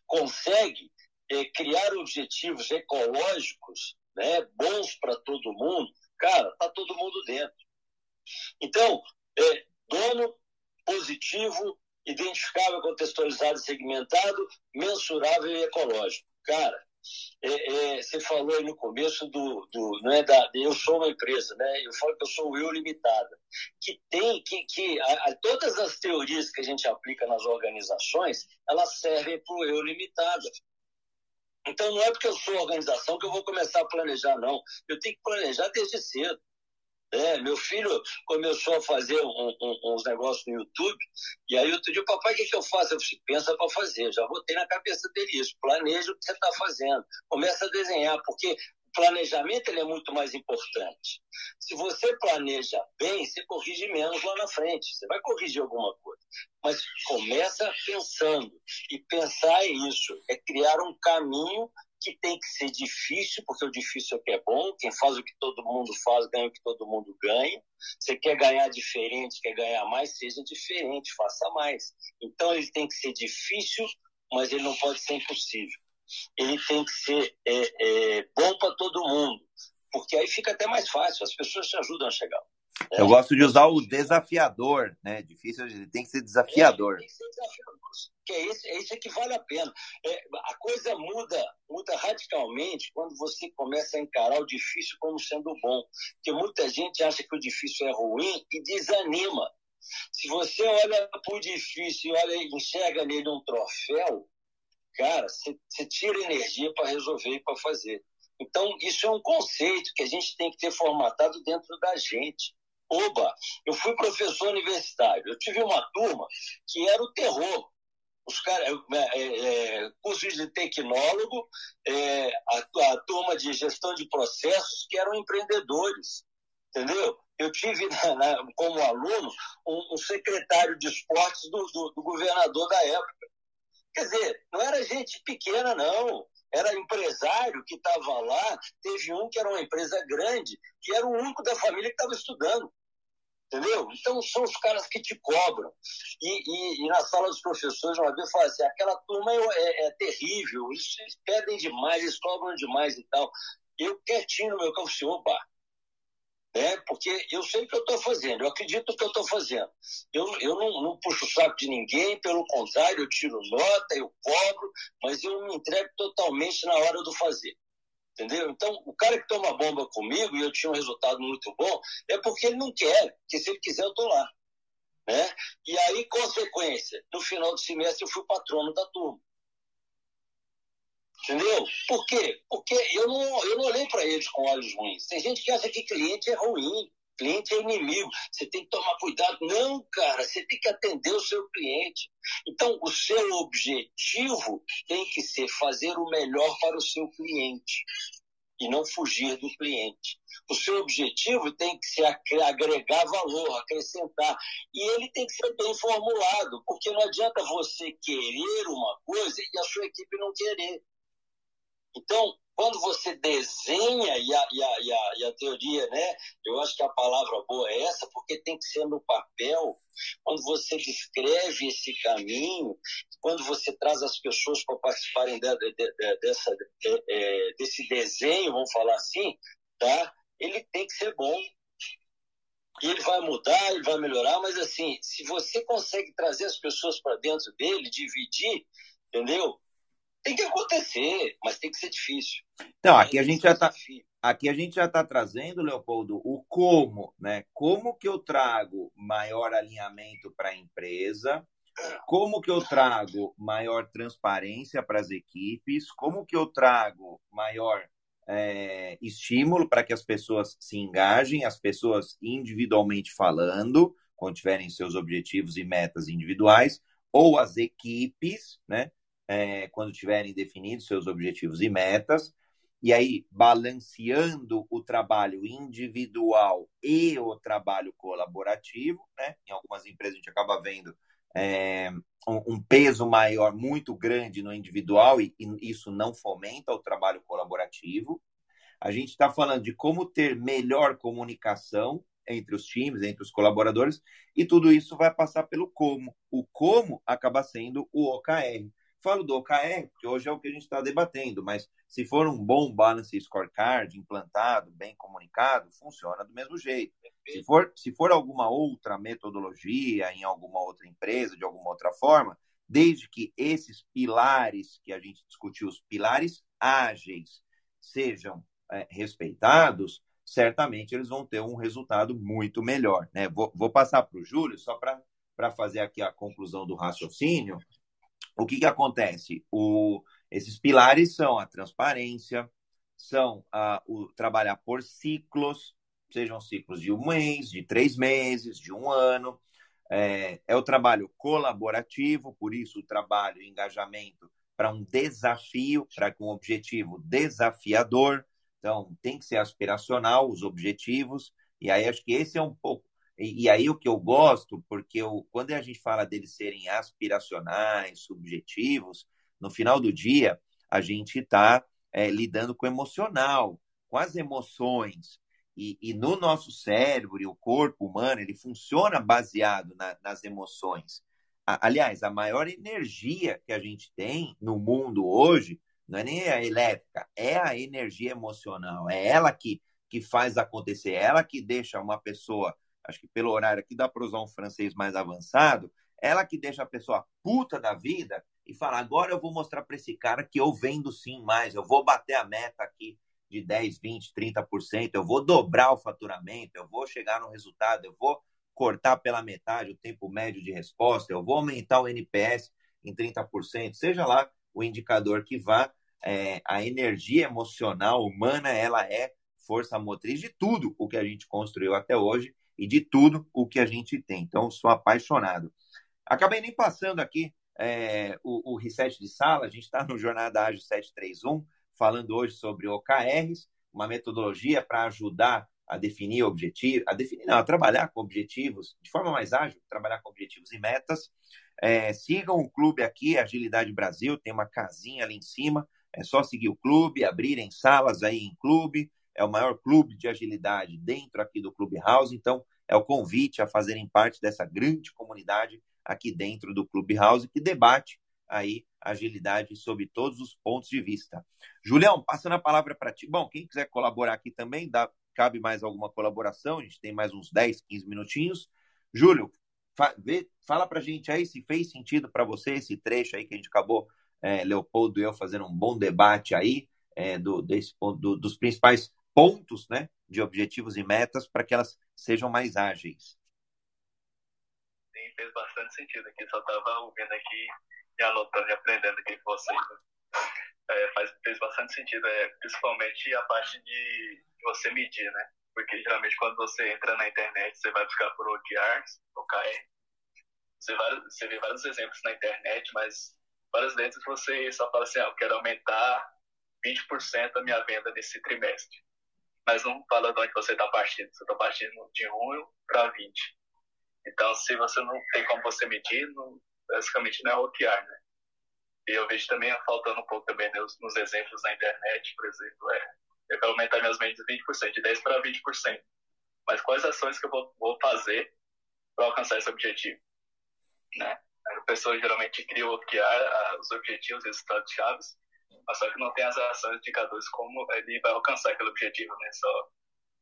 consegue é, criar objetivos ecológicos né, bons para todo mundo, cara, está todo mundo dentro. Então, é, dono positivo, identificável, contextualizado, segmentado, mensurável e ecológico. Cara, é, é, você falou aí no começo do, do não é da, eu sou uma empresa, né? Eu falo que eu sou eu limitada, que tem que, que a, a, todas as teorias que a gente aplica nas organizações, elas servem para o eu limitada. Então não é porque eu sou organização que eu vou começar a planejar, não. Eu tenho que planejar desde cedo. É, meu filho começou a fazer um, um, uns negócios no YouTube, e aí outro dia, papai, o que, que eu faço? Eu falei, pensa para fazer, já botei na cabeça dele isso, planeja o que você está fazendo, começa a desenhar, porque o planejamento ele é muito mais importante. Se você planeja bem, você corrige menos lá na frente, você vai corrigir alguma coisa, mas começa pensando, e pensar é isso, é criar um caminho que tem que ser difícil, porque o difícil é que é bom, quem faz o que todo mundo faz ganha o que todo mundo ganha. Você quer ganhar diferente, quer ganhar mais, seja diferente, faça mais. Então ele tem que ser difícil, mas ele não pode ser impossível. Ele tem que ser é, é, bom para todo mundo, porque aí fica até mais fácil, as pessoas te ajudam a chegar. Eu gosto de usar o desafiador, né? Difícil, tem que ser desafiador. É, tem que ser desafiador, que é isso, é isso que vale a pena. É, a coisa muda, muda radicalmente quando você começa a encarar o difícil como sendo bom. Porque muita gente acha que o difícil é ruim e desanima. Se você olha para o difícil e olha, enxerga nele um troféu, cara, você tira energia para resolver e para fazer. Então, isso é um conceito que a gente tem que ter formatado dentro da gente. Oba, eu fui professor universitário, eu tive uma turma que era o terror. Os é, é, é cursos de tecnólogo, é, a, a turma de gestão de processos que eram empreendedores, entendeu? Eu tive na, na, como aluno um, um, secretário de esportes do, do, do governador da época. Quer dizer, não era gente pequena, não era empresário que estava lá, teve um que era uma empresa grande, que era o único da família que estava estudando. Entendeu? Então são os caras que te cobram. E, e, e na sala dos professores, uma vez falei assim: aquela turma é, é, é terrível, eles, eles, pedem demais, eles cobram demais e tal. Eu quietinho no meu carro, assim, opa, né? porque eu sei o que eu estou fazendo, eu acredito no que eu estou fazendo. Eu, eu não, não puxo o saco de ninguém, pelo contrário, eu tiro nota, eu cobro, mas eu me entrego totalmente na hora do fazer. Entendeu? Então, o cara que toma bomba comigo e eu tinha um resultado muito bom, é porque ele não quer, porque se ele quiser, eu estou lá. Né? E aí, consequência, no final do semestre eu fui patrono da turma. Entendeu? Por quê? Porque eu não, eu não olhei para eles com olhos ruins. Tem gente que acha que cliente é ruim, cliente é inimigo, você tem que tomar cuidado. Não, cara, você tem que atender o seu cliente. Então, o seu objetivo tem que ser fazer o melhor para o seu cliente e não fugir do cliente. O seu objetivo tem que ser agregar valor, acrescentar. E ele tem que ser bem formulado, porque não adianta você querer uma coisa e a sua equipe não querer. Então, quando você desenha, e a, e, a, e, a, e a teoria, né? Eu acho que a palavra boa é essa, porque tem que ser no papel. Quando você descreve esse caminho, quando você traz as pessoas para participarem de, de, de, dessa, é, desse desenho, vamos falar assim, tá? Ele tem que ser bom. E ele vai mudar, ele vai melhorar, mas assim, se você consegue trazer as pessoas para dentro dele, dividir, entendeu? Tem que acontecer, mas tem que ser difícil. Então, aqui a gente já está aqui a gente já está trazendo, Leopoldo, o como, né? Como que eu trago maior alinhamento para a empresa? Como que eu trago maior transparência para as equipes? Como que eu trago maior é, estímulo para que as pessoas se engajem, as pessoas individualmente falando, quando tiverem seus objetivos e metas individuais, ou as equipes, né? É, quando tiverem definidos seus objetivos e metas, e aí balanceando o trabalho individual e o trabalho colaborativo, né? Em algumas empresas a gente acaba vendo é, um, um, peso maior, muito grande no individual e, e isso não fomenta o trabalho colaborativo. A gente está falando de como ter melhor comunicação entre os times, entre os colaboradores, e tudo isso vai passar pelo como. O como acaba sendo o OKR. Falo do OKR, porque hoje é o que a gente está debatendo, mas se for um bom balance scorecard implantado, bem comunicado, funciona do mesmo jeito. Se for, se for alguma outra metodologia em alguma outra empresa, de alguma outra forma, desde que esses pilares que a gente discutiu, os pilares ágeis, sejam é, respeitados, certamente eles vão ter um resultado muito melhor. Né? Vou, vou passar para o Júlio, só para fazer aqui a conclusão do raciocínio o que, que acontece? O, esses pilares são a transparência, são a, o trabalhar por ciclos, sejam ciclos de um mês, de três meses, de um ano. É, é o trabalho colaborativo, por isso o trabalho e engajamento para um desafio, para um objetivo desafiador. Então, tem que ser aspiracional os objetivos. E aí, acho que esse é um pouco e, e, aí o que eu gosto, porque eu, quando a gente fala deles serem aspiracionais, subjetivos, no final do dia, a gente está é, lidando com o emocional, com as emoções. E, e, no nosso cérebro e o corpo humano, ele funciona baseado na, nas emoções. A, aliás, a maior energia que a gente tem no mundo hoje não é nem a elétrica, é a energia emocional. É ela que, que faz acontecer, é ela que deixa uma pessoa, acho que pelo horário aqui dá para usar um francês mais avançado, ela que deixa a pessoa puta da vida e fala: agora eu vou mostrar para esse cara que eu vendo sim mais, eu vou bater a meta aqui de 10, 20, 30%, eu vou dobrar o faturamento, eu vou chegar no resultado, eu vou cortar pela metade o tempo médio de resposta, eu vou aumentar o NPS em 30%, seja lá o indicador que vá, é, a energia emocional humana, ela é força motriz de tudo o que a gente construiu até hoje e de tudo o que a gente tem. Então, sou apaixonado. Acabei nem passando aqui é, o, o reset de sala, a gente está no Jornada Ágil 731, falando hoje sobre OKRs, uma metodologia para ajudar a definir objetivos, a definir, não, a trabalhar com objetivos de forma mais ágil, trabalhar com objetivos e metas. É, sigam o clube aqui, Agilidade Brasil, tem uma casinha ali em cima. É só seguir o clube, abrirem salas aí em clube. É o maior clube de agilidade dentro aqui do Clubhouse. Então, é o convite a fazerem parte dessa grande comunidade aqui dentro do Clubhouse que debate aí agilidade sob todos os pontos de vista. Julião, passando a palavra para ti. Bom, quem quiser colaborar aqui também, dá, cabe mais alguma colaboração, a gente tem mais uns 10, 15 minutinhos. Júlio, fa, vê, fala para a gente aí se fez sentido para você esse trecho aí que a gente acabou, é, Leopoldo e eu, fazendo um bom debate aí é, do, desse, do, dos principais pontos né, de objetivos e metas para que elas sejam mais ágeis. Sim, fez bastante sentido aqui, só estava ouvindo aqui e anotando e aprendendo aqui com vocês. É, faz, fez bastante sentido, é, principalmente a parte de, você medir, né? Porque geralmente quando você entra na internet, você vai buscar por OKRs, OKR. Você, vai, você vê vários exemplos na internet, mas várias vezes você só fala assim, ah, eu quero aumentar 20% a minha venda nesse trimestre. Mas não fala de onde você está partindo. Você está partindo de 1 para 20. Então, se você não tem como você medir, não, basicamente não é OKR, né? E eu vejo também faltando um pouco também nos, nos exemplos na internet, por exemplo, é eu quero aumentar minhas vendas 20%, de 10% para 20%. Mas quais ações que eu vou, vou fazer para alcançar esse objetivo? Né? A pessoa geralmente cria o OKR, os objetivos, resultados chaves, mas só que não tem as ações, indicadores como ele vai alcançar aquele objetivo, né? Só,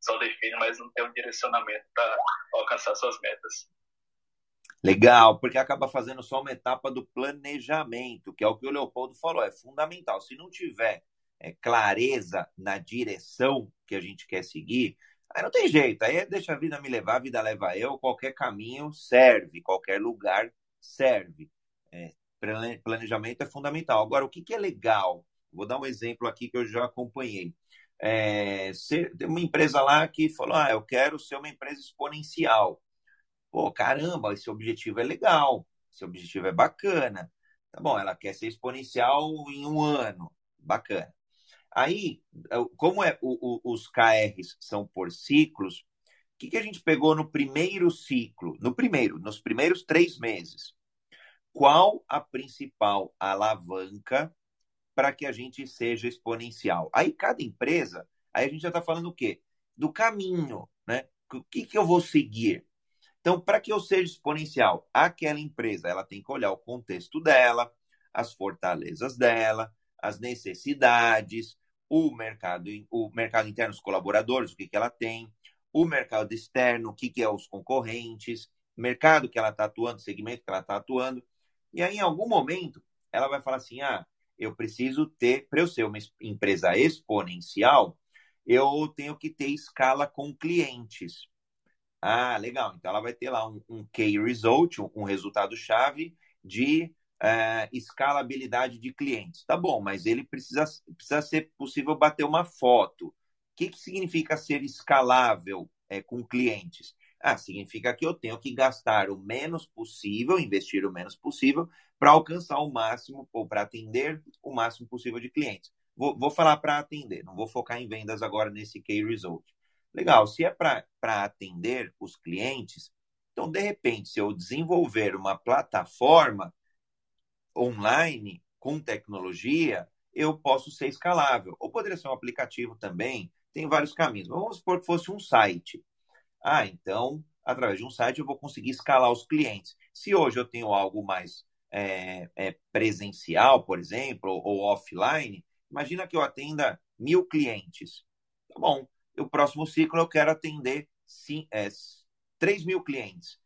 só define, mas não tem um direcionamento para alcançar suas metas. Legal, porque acaba fazendo só uma etapa do planejamento, que é o que o Leopoldo falou, é fundamental. Se não tiver é, clareza na direção que a gente quer seguir, aí não tem jeito, aí é deixa a vida me levar, a vida leva eu, qualquer caminho serve, qualquer lugar serve. É, planejamento é fundamental. Agora, o que, que é legal? Vou dar um exemplo aqui que eu já acompanhei. É, tem uma empresa lá que falou: ah, eu quero ser uma empresa exponencial. Pô, caramba, esse objetivo é legal, esse objetivo é bacana. Tá bom, ela quer ser exponencial em um ano, bacana. Aí, como é, o, o, os KRs são por ciclos, o que, que a gente pegou no primeiro ciclo? No primeiro, nos primeiros três meses. Qual a principal alavanca para que a gente seja exponencial? Aí, cada empresa, aí a gente já está falando o quê? Do caminho, né? O que, que eu vou seguir? Então, para que eu seja exponencial, aquela empresa ela tem que olhar o contexto dela, as fortalezas dela, as necessidades, o mercado, o mercado interno, os colaboradores, o que, que ela tem, o mercado externo, o que, que é os concorrentes, mercado que ela está atuando, segmento que ela está atuando. E aí, em algum momento, ela vai falar assim: ah, eu preciso ter, para eu ser uma empresa exponencial, eu tenho que ter escala com clientes. Ah, legal. Então ela vai ter lá um, um key result, um, um resultado-chave de é, escalabilidade de clientes. Tá bom, mas ele precisa, precisa ser possível bater uma foto. O que, que significa ser escalável é, com clientes? Ah, significa que eu tenho que gastar o menos possível, investir o menos possível, para alcançar o máximo, ou para atender o máximo possível de clientes. Vou, vou falar para atender, não vou focar em vendas agora nesse key result. Legal, se é para atender os clientes, então, de repente, se eu desenvolver uma plataforma online com tecnologia, eu posso ser escalável. Ou poderia ser um aplicativo também, tem vários caminhos. Vamos supor que fosse um site. Ah, então, através de um site eu vou conseguir escalar os clientes. Se hoje eu tenho algo mais é, é, presencial, por exemplo, ou offline, imagina que eu atenda mil clientes. Tá bom, o próximo ciclo eu quero atender sim, é, 3 mil clientes.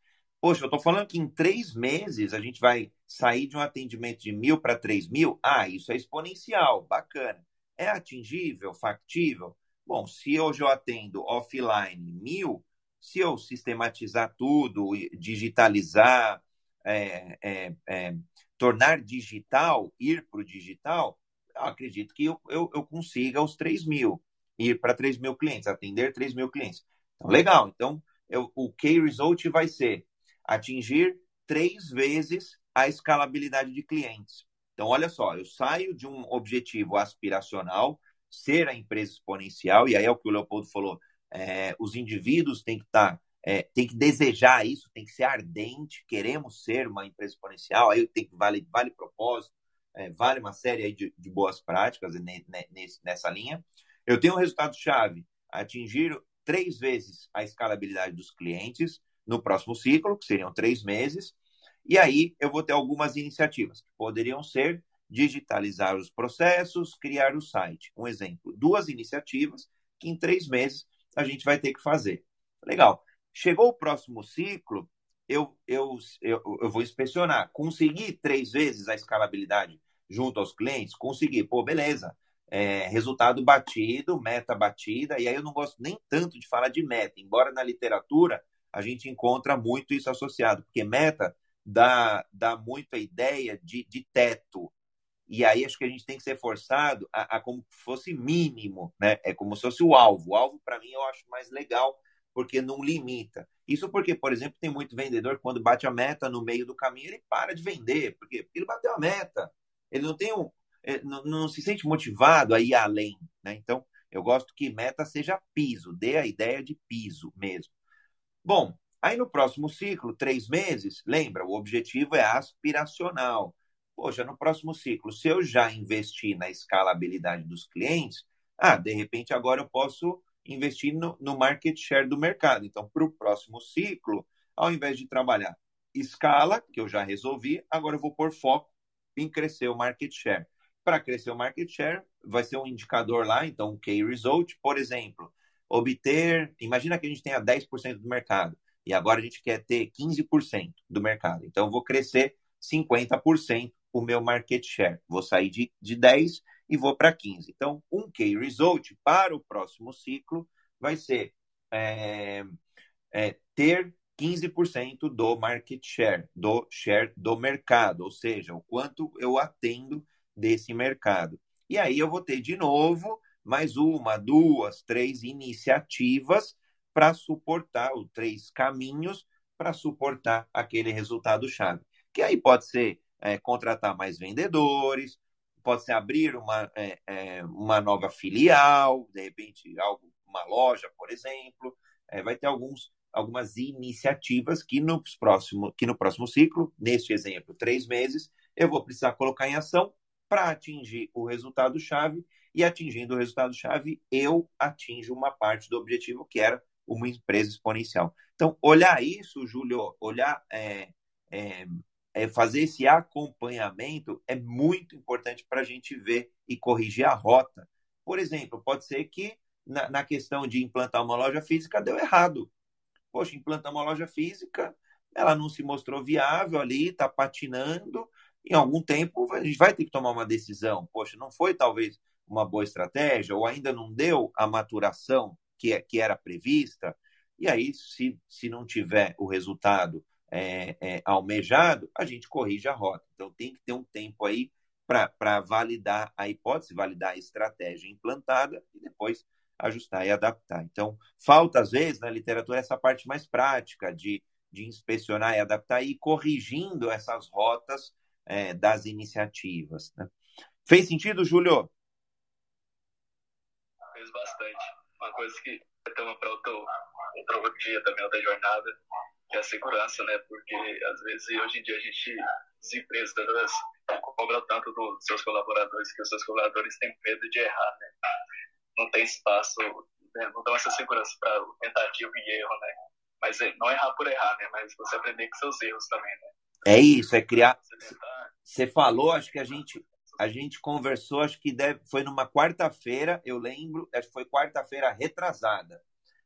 Poxa, eu estou falando que em três meses a gente vai sair de um atendimento de mil para três mil. Ah, isso é exponencial, bacana. É atingível, factível? Bom, se hoje eu atendo offline mil, se eu sistematizar tudo, digitalizar, é, é, é, tornar digital, ir para o digital, acredito que eu, eu, eu consiga os 3 mil, ir para 3 mil clientes, atender 3 mil clientes. Então, legal. Então, eu, o key result vai ser atingir três vezes a escalabilidade de clientes. Então, olha só, eu saio de um objetivo aspiracional, ser a empresa exponencial, e aí é o que o Leopoldo falou, é, os indivíduos têm que estar, tá, é, tem que desejar isso, tem que ser ardente, queremos ser uma empresa exponencial, aí tem que vale, vale propósito, é, vale uma série de, de boas práticas nessa linha. Eu tenho um resultado-chave, atingir três vezes a escalabilidade dos clientes no próximo ciclo, que seriam três meses, e aí eu vou ter algumas iniciativas que poderiam ser digitalizar os processos, criar o site. Um exemplo, duas iniciativas que em três meses a gente vai ter que fazer. Legal. Chegou o próximo ciclo, eu, eu, eu, eu vou inspecionar. Consegui três vezes a escalabilidade junto aos clientes? Consegui. Pô, beleza. É, resultado batido, meta batida, e aí eu não gosto nem tanto de falar de meta, embora na literatura a gente encontra muito isso associado, porque meta dá, dá muito a ideia de, de teto. E aí acho que a gente tem que ser forçado a, a como se fosse mínimo, né? É como se fosse o alvo. O alvo, para mim, eu acho mais legal, porque não limita. Isso porque, por exemplo, tem muito vendedor quando bate a meta no meio do caminho, ele para de vender, porque ele bateu a meta. Ele não tem um, não, não se sente motivado a ir além, né? Então, eu gosto que meta seja piso, dê a ideia de piso mesmo. Bom, Aí no próximo ciclo, três meses, lembra, o objetivo é aspiracional. Poxa, no próximo ciclo, se eu já investi na escalabilidade dos clientes, ah, de repente agora eu posso investir no, no market share do mercado. Então, para o próximo ciclo, ao invés de trabalhar escala, que eu já resolvi, agora eu vou pôr foco em crescer o market share. Para crescer o market share, vai ser um indicador lá, então, um key result, por exemplo, obter, imagina que a gente tenha 10% do mercado e agora a gente quer ter 15% do mercado. Então, eu vou crescer 50% o meu market share. Vou sair de, de 10% e vou para 15%. Então, um key result para o próximo ciclo vai ser é, é, ter 15% do market share, do share do mercado, ou seja, o quanto eu atendo desse mercado. E aí eu vou ter de novo mais uma, duas, três iniciativas para suportar, os três caminhos para suportar aquele resultado-chave. Que aí pode ser é, contratar mais vendedores, pode ser abrir uma, é, é, uma nova filial, de repente algo, uma loja, por exemplo. É, vai ter alguns, algumas iniciativas que, nos próximo, que no próximo ciclo, neste exemplo, três meses, eu vou precisar colocar em ação para atingir o resultado-chave. E atingindo o resultado-chave, eu atinjo uma parte do objetivo que era uma empresa exponencial. Então, olhar isso, Júlio, olhar, é, é, é fazer esse acompanhamento é muito importante para a gente ver e corrigir a rota. Por exemplo, pode ser que na, na questão de implantar uma loja física deu errado. Poxa, implantar uma loja física, ela não se mostrou viável ali, está patinando. Em algum tempo a gente vai ter que tomar uma decisão. Poxa, não foi talvez uma boa estratégia, ou ainda não deu a maturação que, é, que era prevista, e aí, se, se não tiver o resultado é, é, almejado, a gente corrige a rota. Então, tem que ter um tempo aí para validar a hipótese, validar a estratégia implantada e depois ajustar e adaptar. Então, falta, às vezes, na literatura, essa parte mais prática de, de inspecionar e adaptar e ir corrigindo essas rotas é, das iniciativas. Né? Fez sentido, Júlio? Fez bastante uma coisa que toma para outro, outro dia também, outra jornada, é a segurança, né? Porque às vezes hoje em dia a gente, as empresas, cobra tanto dos seus colaboradores que os seus colaboradores têm medo de errar, né? Não tem espaço, né? não dão essa segurança para tentativa e erro, né? Mas é, não errar por errar, né? Mas você aprender com seus erros também, né? É isso, é criar. Você falou, acho que a gente a gente conversou, acho que deve, foi numa quarta-feira, eu lembro, acho que foi quarta-feira retrasada.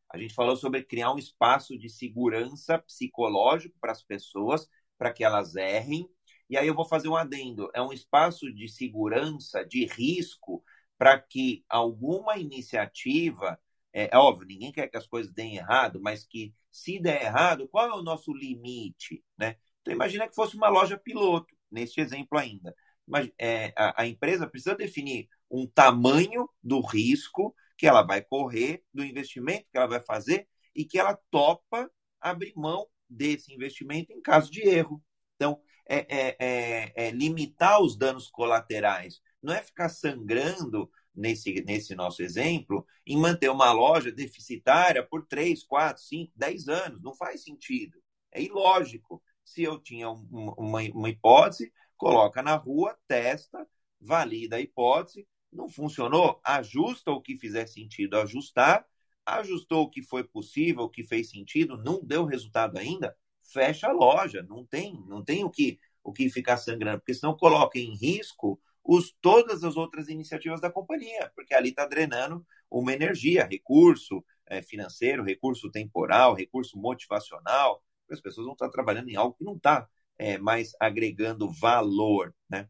A gente falou sobre criar um espaço de segurança psicológico para as pessoas, para que elas errem. E aí eu vou fazer um adendo: é um espaço de segurança, de risco, para que alguma iniciativa, é, é óbvio, ninguém quer que as coisas deem errado, mas que se der errado, qual é o nosso limite, né? Então imagina que fosse uma loja piloto, neste exemplo ainda. Mas é, a, a empresa precisa definir um tamanho do risco que ela vai correr, do investimento que ela vai fazer e que ela topa abrir mão desse investimento em caso de erro. Então, é, é, é, é, limitar os danos colaterais. Não é ficar sangrando, nesse, nesse nosso exemplo, em manter uma loja deficitária por 3, 4, 5, 10 anos. Não faz sentido. É ilógico. Se eu tinha uma, uma hipótese, coloca na rua, testa, valida a hipótese. Não funcionou? Ajusta o que fizer sentido ajustar. Ajustou o que foi possível, o que fez sentido, não deu resultado ainda? fecha a loja, não tem, não tem o que o que ficar sangrando, porque senão coloca em risco os, todas as outras iniciativas da companhia, porque ali está drenando uma energia, recurso é, financeiro, recurso temporal, recurso motivacional, as pessoas vão estar trabalhando em algo que não está é, mais agregando valor, né?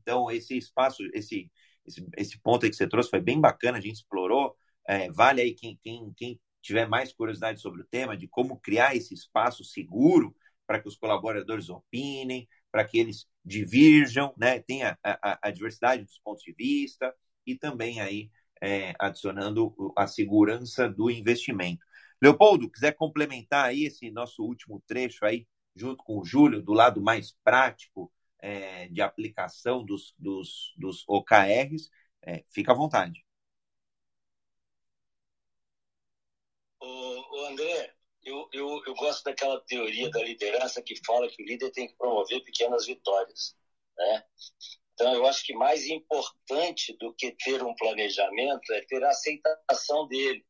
Então, esse espaço, esse, esse, esse ponto aí que você trouxe foi bem bacana, a gente explorou, é, vale aí quem, quem, quem tiver mais curiosidade sobre o tema, de como criar esse espaço seguro para que os colaboradores opinem, para que eles divirjam, né? tenha a, a, a, diversidade dos pontos de vista e também aí é, adicionando a segurança do investimento. Leopoldo, quiser complementar aí esse nosso último trecho aí, junto com o Júlio, do lado mais prático é, de aplicação dos, dos, dos OKRs, é, fica à vontade. André, eu, eu, eu gosto daquela teoria da liderança que fala que o líder tem que promover pequenas vitórias. Né? Então, eu acho que mais importante do que ter um planejamento é ter a aceitação dele.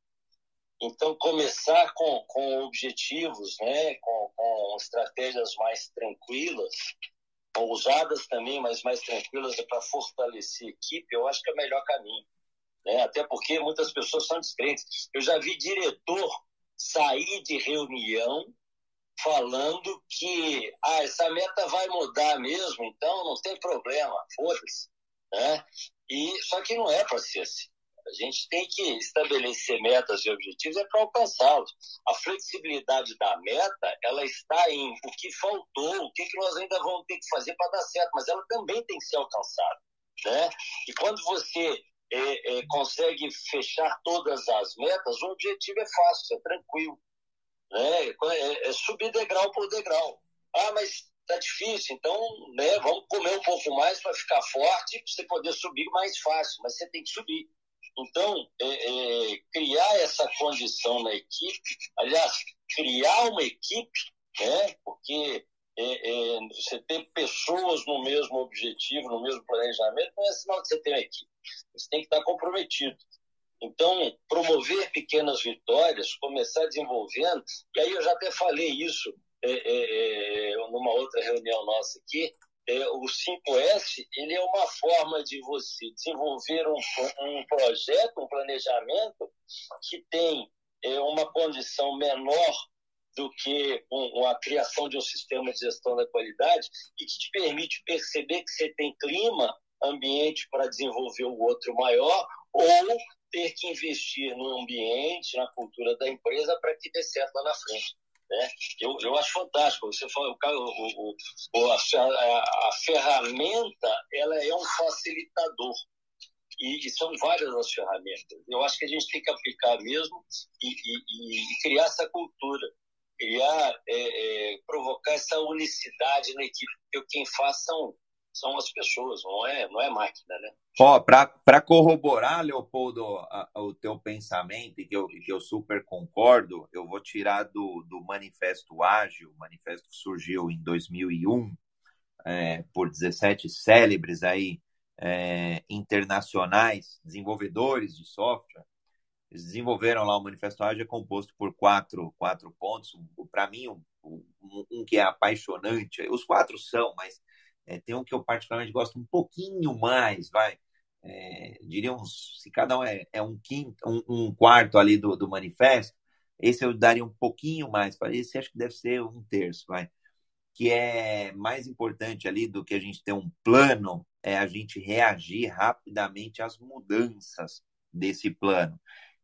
Então, começar com, com objetivos, né? com, com estratégias mais tranquilas, ousadas também, mas mais tranquilas para fortalecer a equipe, eu acho que é o melhor caminho. Né? Até porque muitas pessoas são descrentes. Eu já vi diretor sair de reunião falando que ah, essa meta vai mudar mesmo, então não tem problema, foda-se. Né? E, só que não é para ser assim. A gente tem que estabelecer metas e objetivos é para alcançá-los. A flexibilidade da meta, ela está em o que faltou, o que, que nós ainda vamos ter que fazer para dar certo, mas ela também tem que ser alcançada. Né? E quando você é, é, consegue fechar todas as metas, o objetivo é fácil, é tranquilo. Né? É, é subir degrau por degrau. Ah, mas tá difícil, então né, vamos comer um pouco mais para ficar forte, para você poder subir mais fácil, mas você tem que subir. Então, é, é, criar essa condição na equipe, aliás, criar uma equipe, né, porque é, você tem pessoas no mesmo objetivo, no mesmo planejamento, não é sinal que você tem uma equipe. Você tem que estar comprometido. Então, promover pequenas vitórias, começar desenvolvendo, e aí eu já até falei isso é, é, é numa outra reunião nossa aqui, é, o 5S ele é uma forma de você desenvolver um, um projeto, um planejamento que tem é, uma condição menor do que um, a criação de um sistema de gestão da qualidade e que te permite perceber que você tem clima ambiente para desenvolver o outro maior ou ter que investir no ambiente, na cultura da empresa para que dê certo lá na frente. Né? Eu, eu acho fantástico. Você fala, o, o, a, a, a ferramenta ela é um facilitador. E, e, são várias as ferramentas. Eu acho que a gente tem que aplicar mesmo e, e, e criar essa cultura, criar, é, é, provocar essa unicidade na equipe, porque quem faz são são as pessoas, não é, não é máquina, né? Ó, para corroborar, Leopoldo, a, a, o teu pensamento, e que eu, que eu super concordo, eu vou tirar do, do Manifesto Ágil, manifesto que surgiu em 2001, é, por 17 célebres aí é, internacionais, desenvolvedores de software. Eles desenvolveram lá o Manifesto Ágil, é composto por quatro, quatro pontos. Para mim, um, um, um, que é apaixonante, os quatro são, mas é, tem um que eu particularmente gosto um pouquinho mais, vai. É, diria uns, se cada um é, é um quinto, um, um, quarto ali do, do manifesto, esse eu daria um pouquinho mais. Esse acho que deve ser um terço, vai que é mais importante ali do que a gente ter um plano, é a gente reagir rapidamente às mudanças desse plano.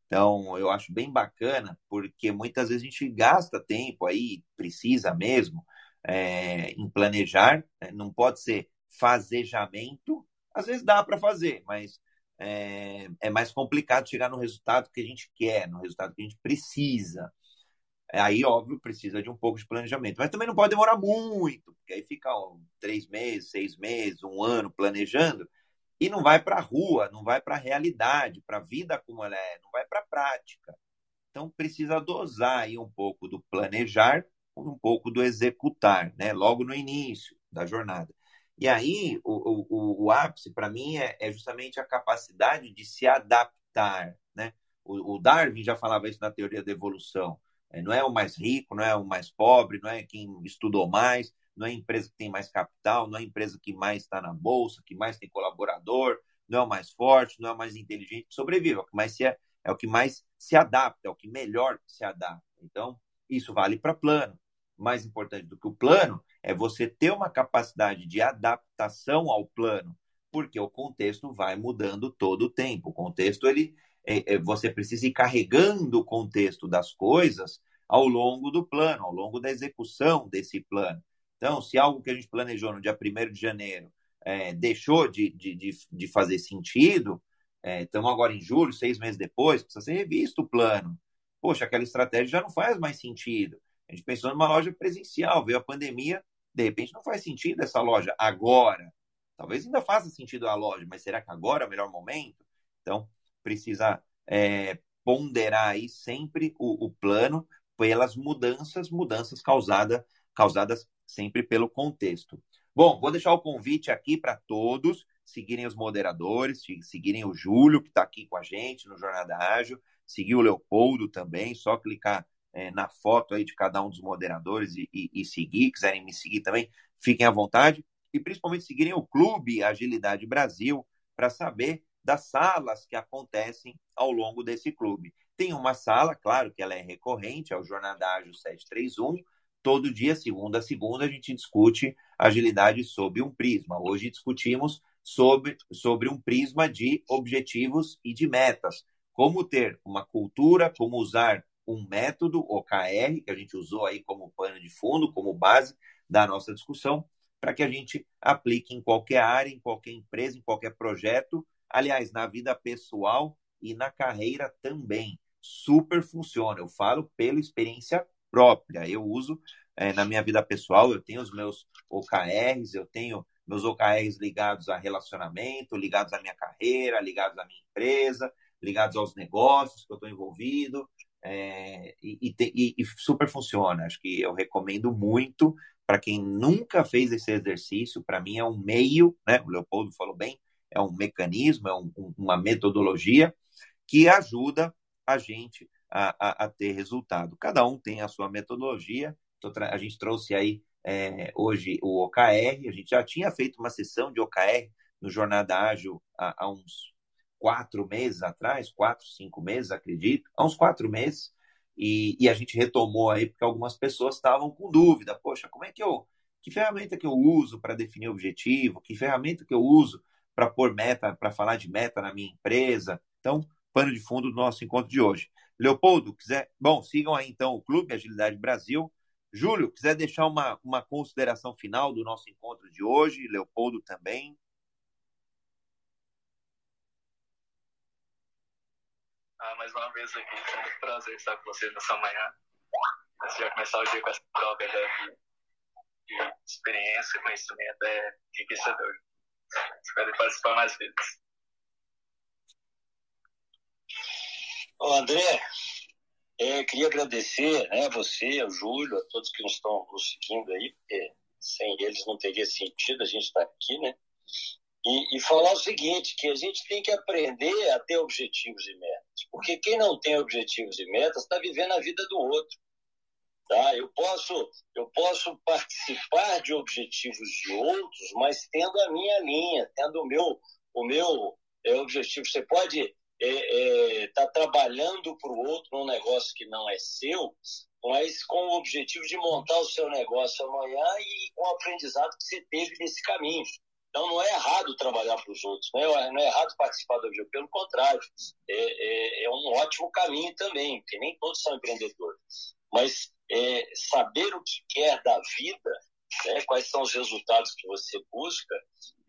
Então, eu acho bem bacana, porque muitas vezes a gente gasta tempo aí, precisa mesmo, é, em planejar, né? não pode ser fazejamento, às vezes dá para fazer, mas é, é mais complicado chegar no resultado que a gente quer, no resultado que a gente precisa. Aí, óbvio, precisa de um pouco de planejamento. Mas também não pode demorar muito, porque aí fica ó, três meses, seis meses, um ano planejando e não vai para a rua, não vai para a realidade, para a vida como ela é, não vai para a prática. Então, precisa dosar aí um pouco do planejar um pouco do executar, né? logo no início da jornada. E aí, o, o, o ápice, para mim, é, é, justamente a capacidade de se adaptar. Né? O, o Darwin já falava isso na teoria da evolução é, não é o mais rico, não é o mais pobre, não é quem estudou mais, não é a empresa que tem mais capital, não é a empresa que mais está na bolsa, que mais tem colaborador, não é o mais forte, não é o mais inteligente que sobrevive, é o que mais se, é, é o que mais se adapta, é o que melhor se adapta. Então, isso vale para plano. Mais importante do que o plano é você ter uma capacidade de adaptação ao plano, porque o contexto vai mudando todo o tempo. O contexto ele é, é, você precisa ir carregando o contexto das coisas ao longo do plano, ao longo da execução desse plano. Então, se algo que a gente planejou no dia 1 de janeiro é, deixou de, de, de, de, fazer sentido, é, estamos agora em julho, seis meses depois, precisa ser revisto o plano. Poxa, aquela estratégia já não faz mais sentido. A gente pensou numa loja presencial, veio a pandemia, de repente não faz sentido essa loja agora. Talvez ainda faça sentido a loja, mas será que agora é o melhor momento? Então, precisa é, ponderar aí sempre o, o, plano pelas mudanças, mudanças causada, causadas sempre pelo contexto. Bom, vou deixar o convite aqui para todos seguirem os moderadores, seguirem o Júlio, que está aqui com a gente no Jornada Ágil, seguir o Leopoldo também, só clicar é, na foto aí de cada um dos moderadores e, e, e seguir, quiserem me seguir também, fiquem à vontade, e principalmente seguirem o Clube Agilidade Brasil, para saber das salas que acontecem ao longo desse clube. Tem uma sala, claro que ela é recorrente, é o Jornada Ágil 731. Todo dia, segunda a segunda, a gente discute agilidade sob um prisma. Hoje discutimos sobre, sobre um prisma de objetivos e de metas. Como ter uma cultura, como usar um método, OKR, que a gente usou aí como pano de fundo, como base da nossa discussão, para que a gente aplique em qualquer área, em qualquer empresa, em qualquer projeto, Aliás, na vida pessoal e na carreira também. Super funciona. Eu falo pela experiência própria. Eu uso é, na minha vida pessoal, eu tenho os meus OKRs, eu tenho meus OKRs ligados a relacionamento, ligados à minha carreira, ligados à minha empresa, ligados aos negócios que eu estou envolvido. É, e, e, e, super funciona. Acho que eu recomendo muito para quem nunca fez esse exercício. Para mim é um meio, né? O Leopoldo falou bem, é um mecanismo, é um, uma metodologia que ajuda a gente a, a, a, ter resultado. Cada um tem a sua metodologia. A gente trouxe aí é, hoje o OKR, a gente já tinha feito uma sessão de OKR no Jornada Ágil há, há uns quatro meses atrás, quatro, cinco meses, acredito, há uns quatro meses, e, e, a gente retomou aí porque algumas pessoas estavam com dúvida, poxa, como é que eu, que ferramenta que eu uso para definir objetivo, que ferramenta que eu uso para pôr meta, para falar de meta na minha empresa. Então, pano de fundo do nosso encontro de hoje. Leopoldo, quiser. Bom, sigam aí então o Clube Agilidade Brasil. Júlio, quiser deixar uma, uma consideração final do nosso encontro de hoje, Leopoldo também. Ah, mais uma vez aqui, foi um prazer estar com vocês nessa manhã. Gente vai começar o dia com essa troca de, de experiência, conhecimento, é enriquecedor. Espero participar mais vezes. Ô André, é, queria agradecer né, você, ao Júlio, a todos que nos estão nos seguindo aí. É, sem eles não teria sentido a gente estar aqui, né? E, e, falar o seguinte, que a gente tem que aprender a ter objetivos e metas, porque quem não tem objetivos e metas está vivendo a vida do outro. Tá? Eu, posso, eu posso participar de objetivos de outros, mas tendo a minha linha, tendo o meu, o meu é, objetivo. Você pode estar é, é, tá trabalhando para o outro num negócio que não é seu, mas com o objetivo de montar o seu negócio amanhã e com o aprendizado que você teve nesse caminho. Então, não é errado trabalhar para os outros, não é, não é errado participar do objetivo, pelo contrário, é, é, é, um ótimo caminho também, porque nem todos são empreendedores. Mas é, saber o que quer da vida, né, quais são os resultados que você busca,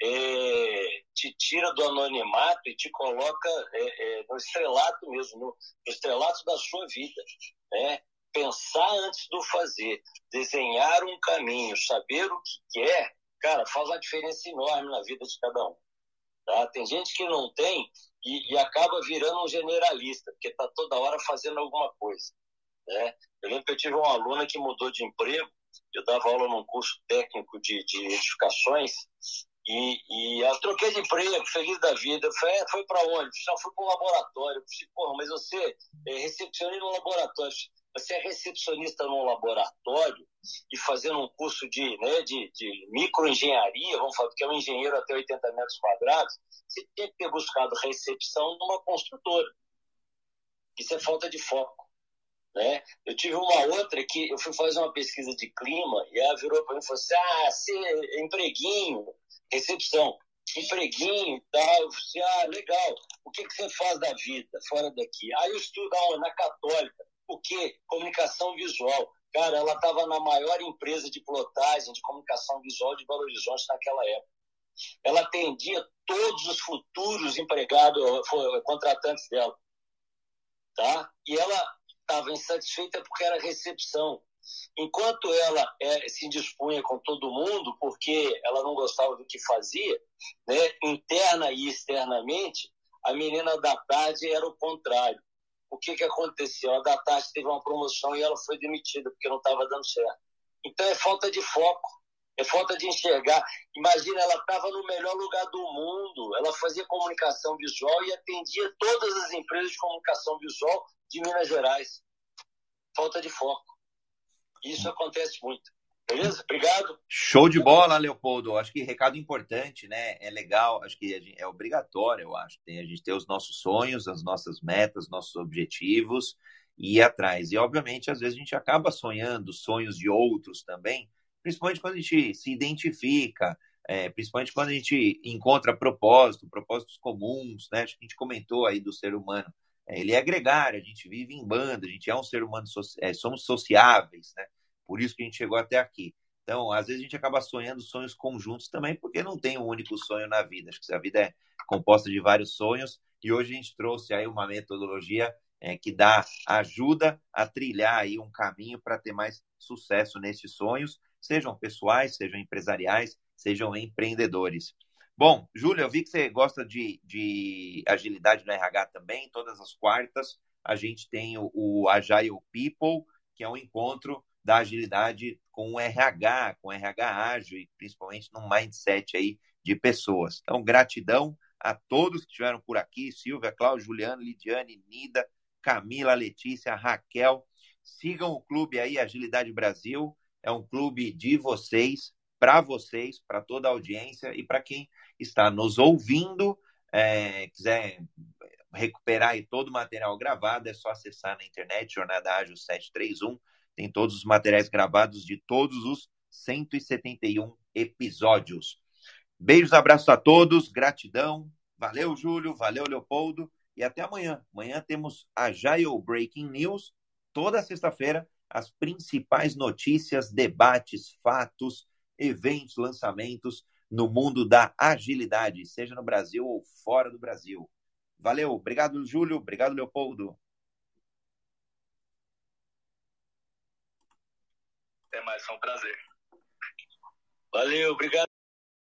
é, te tira do anonimato e te coloca é, no estrelato mesmo, no, no estrelato da sua vida. Né? pensar antes do fazer, desenhar um caminho, saber o que quer, cara, faz uma diferença enorme na vida de cada um. Tá? Tem gente que não tem e, e acaba virando um generalista, porque está toda hora fazendo alguma coisa. Né? Eu lembro que eu tive uma aluna que mudou de emprego, eu dava aula num curso técnico de, de edificações, e, e troquei de emprego, feliz da vida. Eu falei, é, foi para onde? Já fui para um laboratório. Eu falei, porra, mas você é recepcionista no laboratório. Você é recepcionista num laboratório e fazendo um curso de, né, de, de microengenharia, vamos falar, porque é um engenheiro até 80 metros quadrados, você tem que ter buscado recepção numa construtora. Isso é falta de foco. Né? Eu tive uma outra que eu fui fazer uma pesquisa de clima e ela virou para mim e falou assim: ah, você é empreguinho, recepção, empreguinho e tal. Eu falei, ah, legal. O que, que você faz da vida fora daqui? Aí eu estudo na Católica. O quê? Comunicação visual. Cara, ela estava na maior empresa de plotagem de comunicação visual de Belo Horizonte naquela época. Ela atendia todos os futuros empregados, contratantes dela. Tá? E ela estava insatisfeita porque era recepção. Enquanto ela é, se dispunha com todo mundo, porque ela não gostava do que fazia, né, interna e externamente, a menina da tarde era o contrário o que, que aconteceu? A da tarde teve uma promoção e ela foi demitida porque não estava dando certo. Então é falta de foco, é falta de enxergar. Imagina, ela estava no melhor lugar do mundo, ela fazia comunicação visual e atendia todas as empresas de comunicação visual de Minas Gerais. Falta de foco. Isso acontece muito. Beleza? Obrigado. Show de bola, Leopoldo. Acho que recado importante, né? É legal, acho que é obrigatório, eu acho. Tem a gente ter os nossos sonhos, as nossas metas, nossos objetivos e ir atrás. E, obviamente, às vezes a gente acaba sonhando sonhos de outros também, principalmente quando a gente se identifica, é, principalmente quando a gente encontra propósito, propósitos comuns, né? Acho que a gente comentou aí do ser humano. É, ele é gregário, a gente vive em banda, a gente é um ser humano, é, somos sociáveis, né? Por isso que a gente chegou até aqui. Então, às vezes a gente acaba sonhando sonhos conjuntos também, porque não tem um único sonho na vida. Acho que a vida é composta de vários sonhos e hoje a gente trouxe aí uma metodologia é, que dá ajuda a trilhar aí um caminho para ter mais sucesso nesses sonhos, sejam pessoais, sejam empresariais, sejam empreendedores. Bom, Júlia, eu vi que você gosta de, de agilidade no RH também. Todas as quartas a gente tem o, o Agile People, que é um encontro da agilidade com o RH, com o RH ágil e principalmente num mindset aí de pessoas. Então, gratidão a todos que estiveram por aqui, Silvia, Cláudio, Juliano, Lidiane, Nida, Camila, Letícia, Raquel. Sigam o clube aí, Agilidade Brasil. É um clube de vocês, para vocês, para toda a audiência e para quem está nos ouvindo, é, quiser recuperar aí todo o material gravado, é só acessar na internet, Jornada Ágil 731 tem todos os materiais gravados de todos os 171 episódios. Beijos, abraços a todos, gratidão. Valeu, Júlio, valeu, Leopoldo. E até amanhã. Amanhã temos a Jail Breaking News. Toda sexta-feira, as principais notícias, debates, fatos, eventos, lançamentos no mundo da agilidade, seja no Brasil ou fora do Brasil. Valeu, obrigado, Júlio, obrigado, Leopoldo. Mais, foi um prazer. Valeu, obrigado.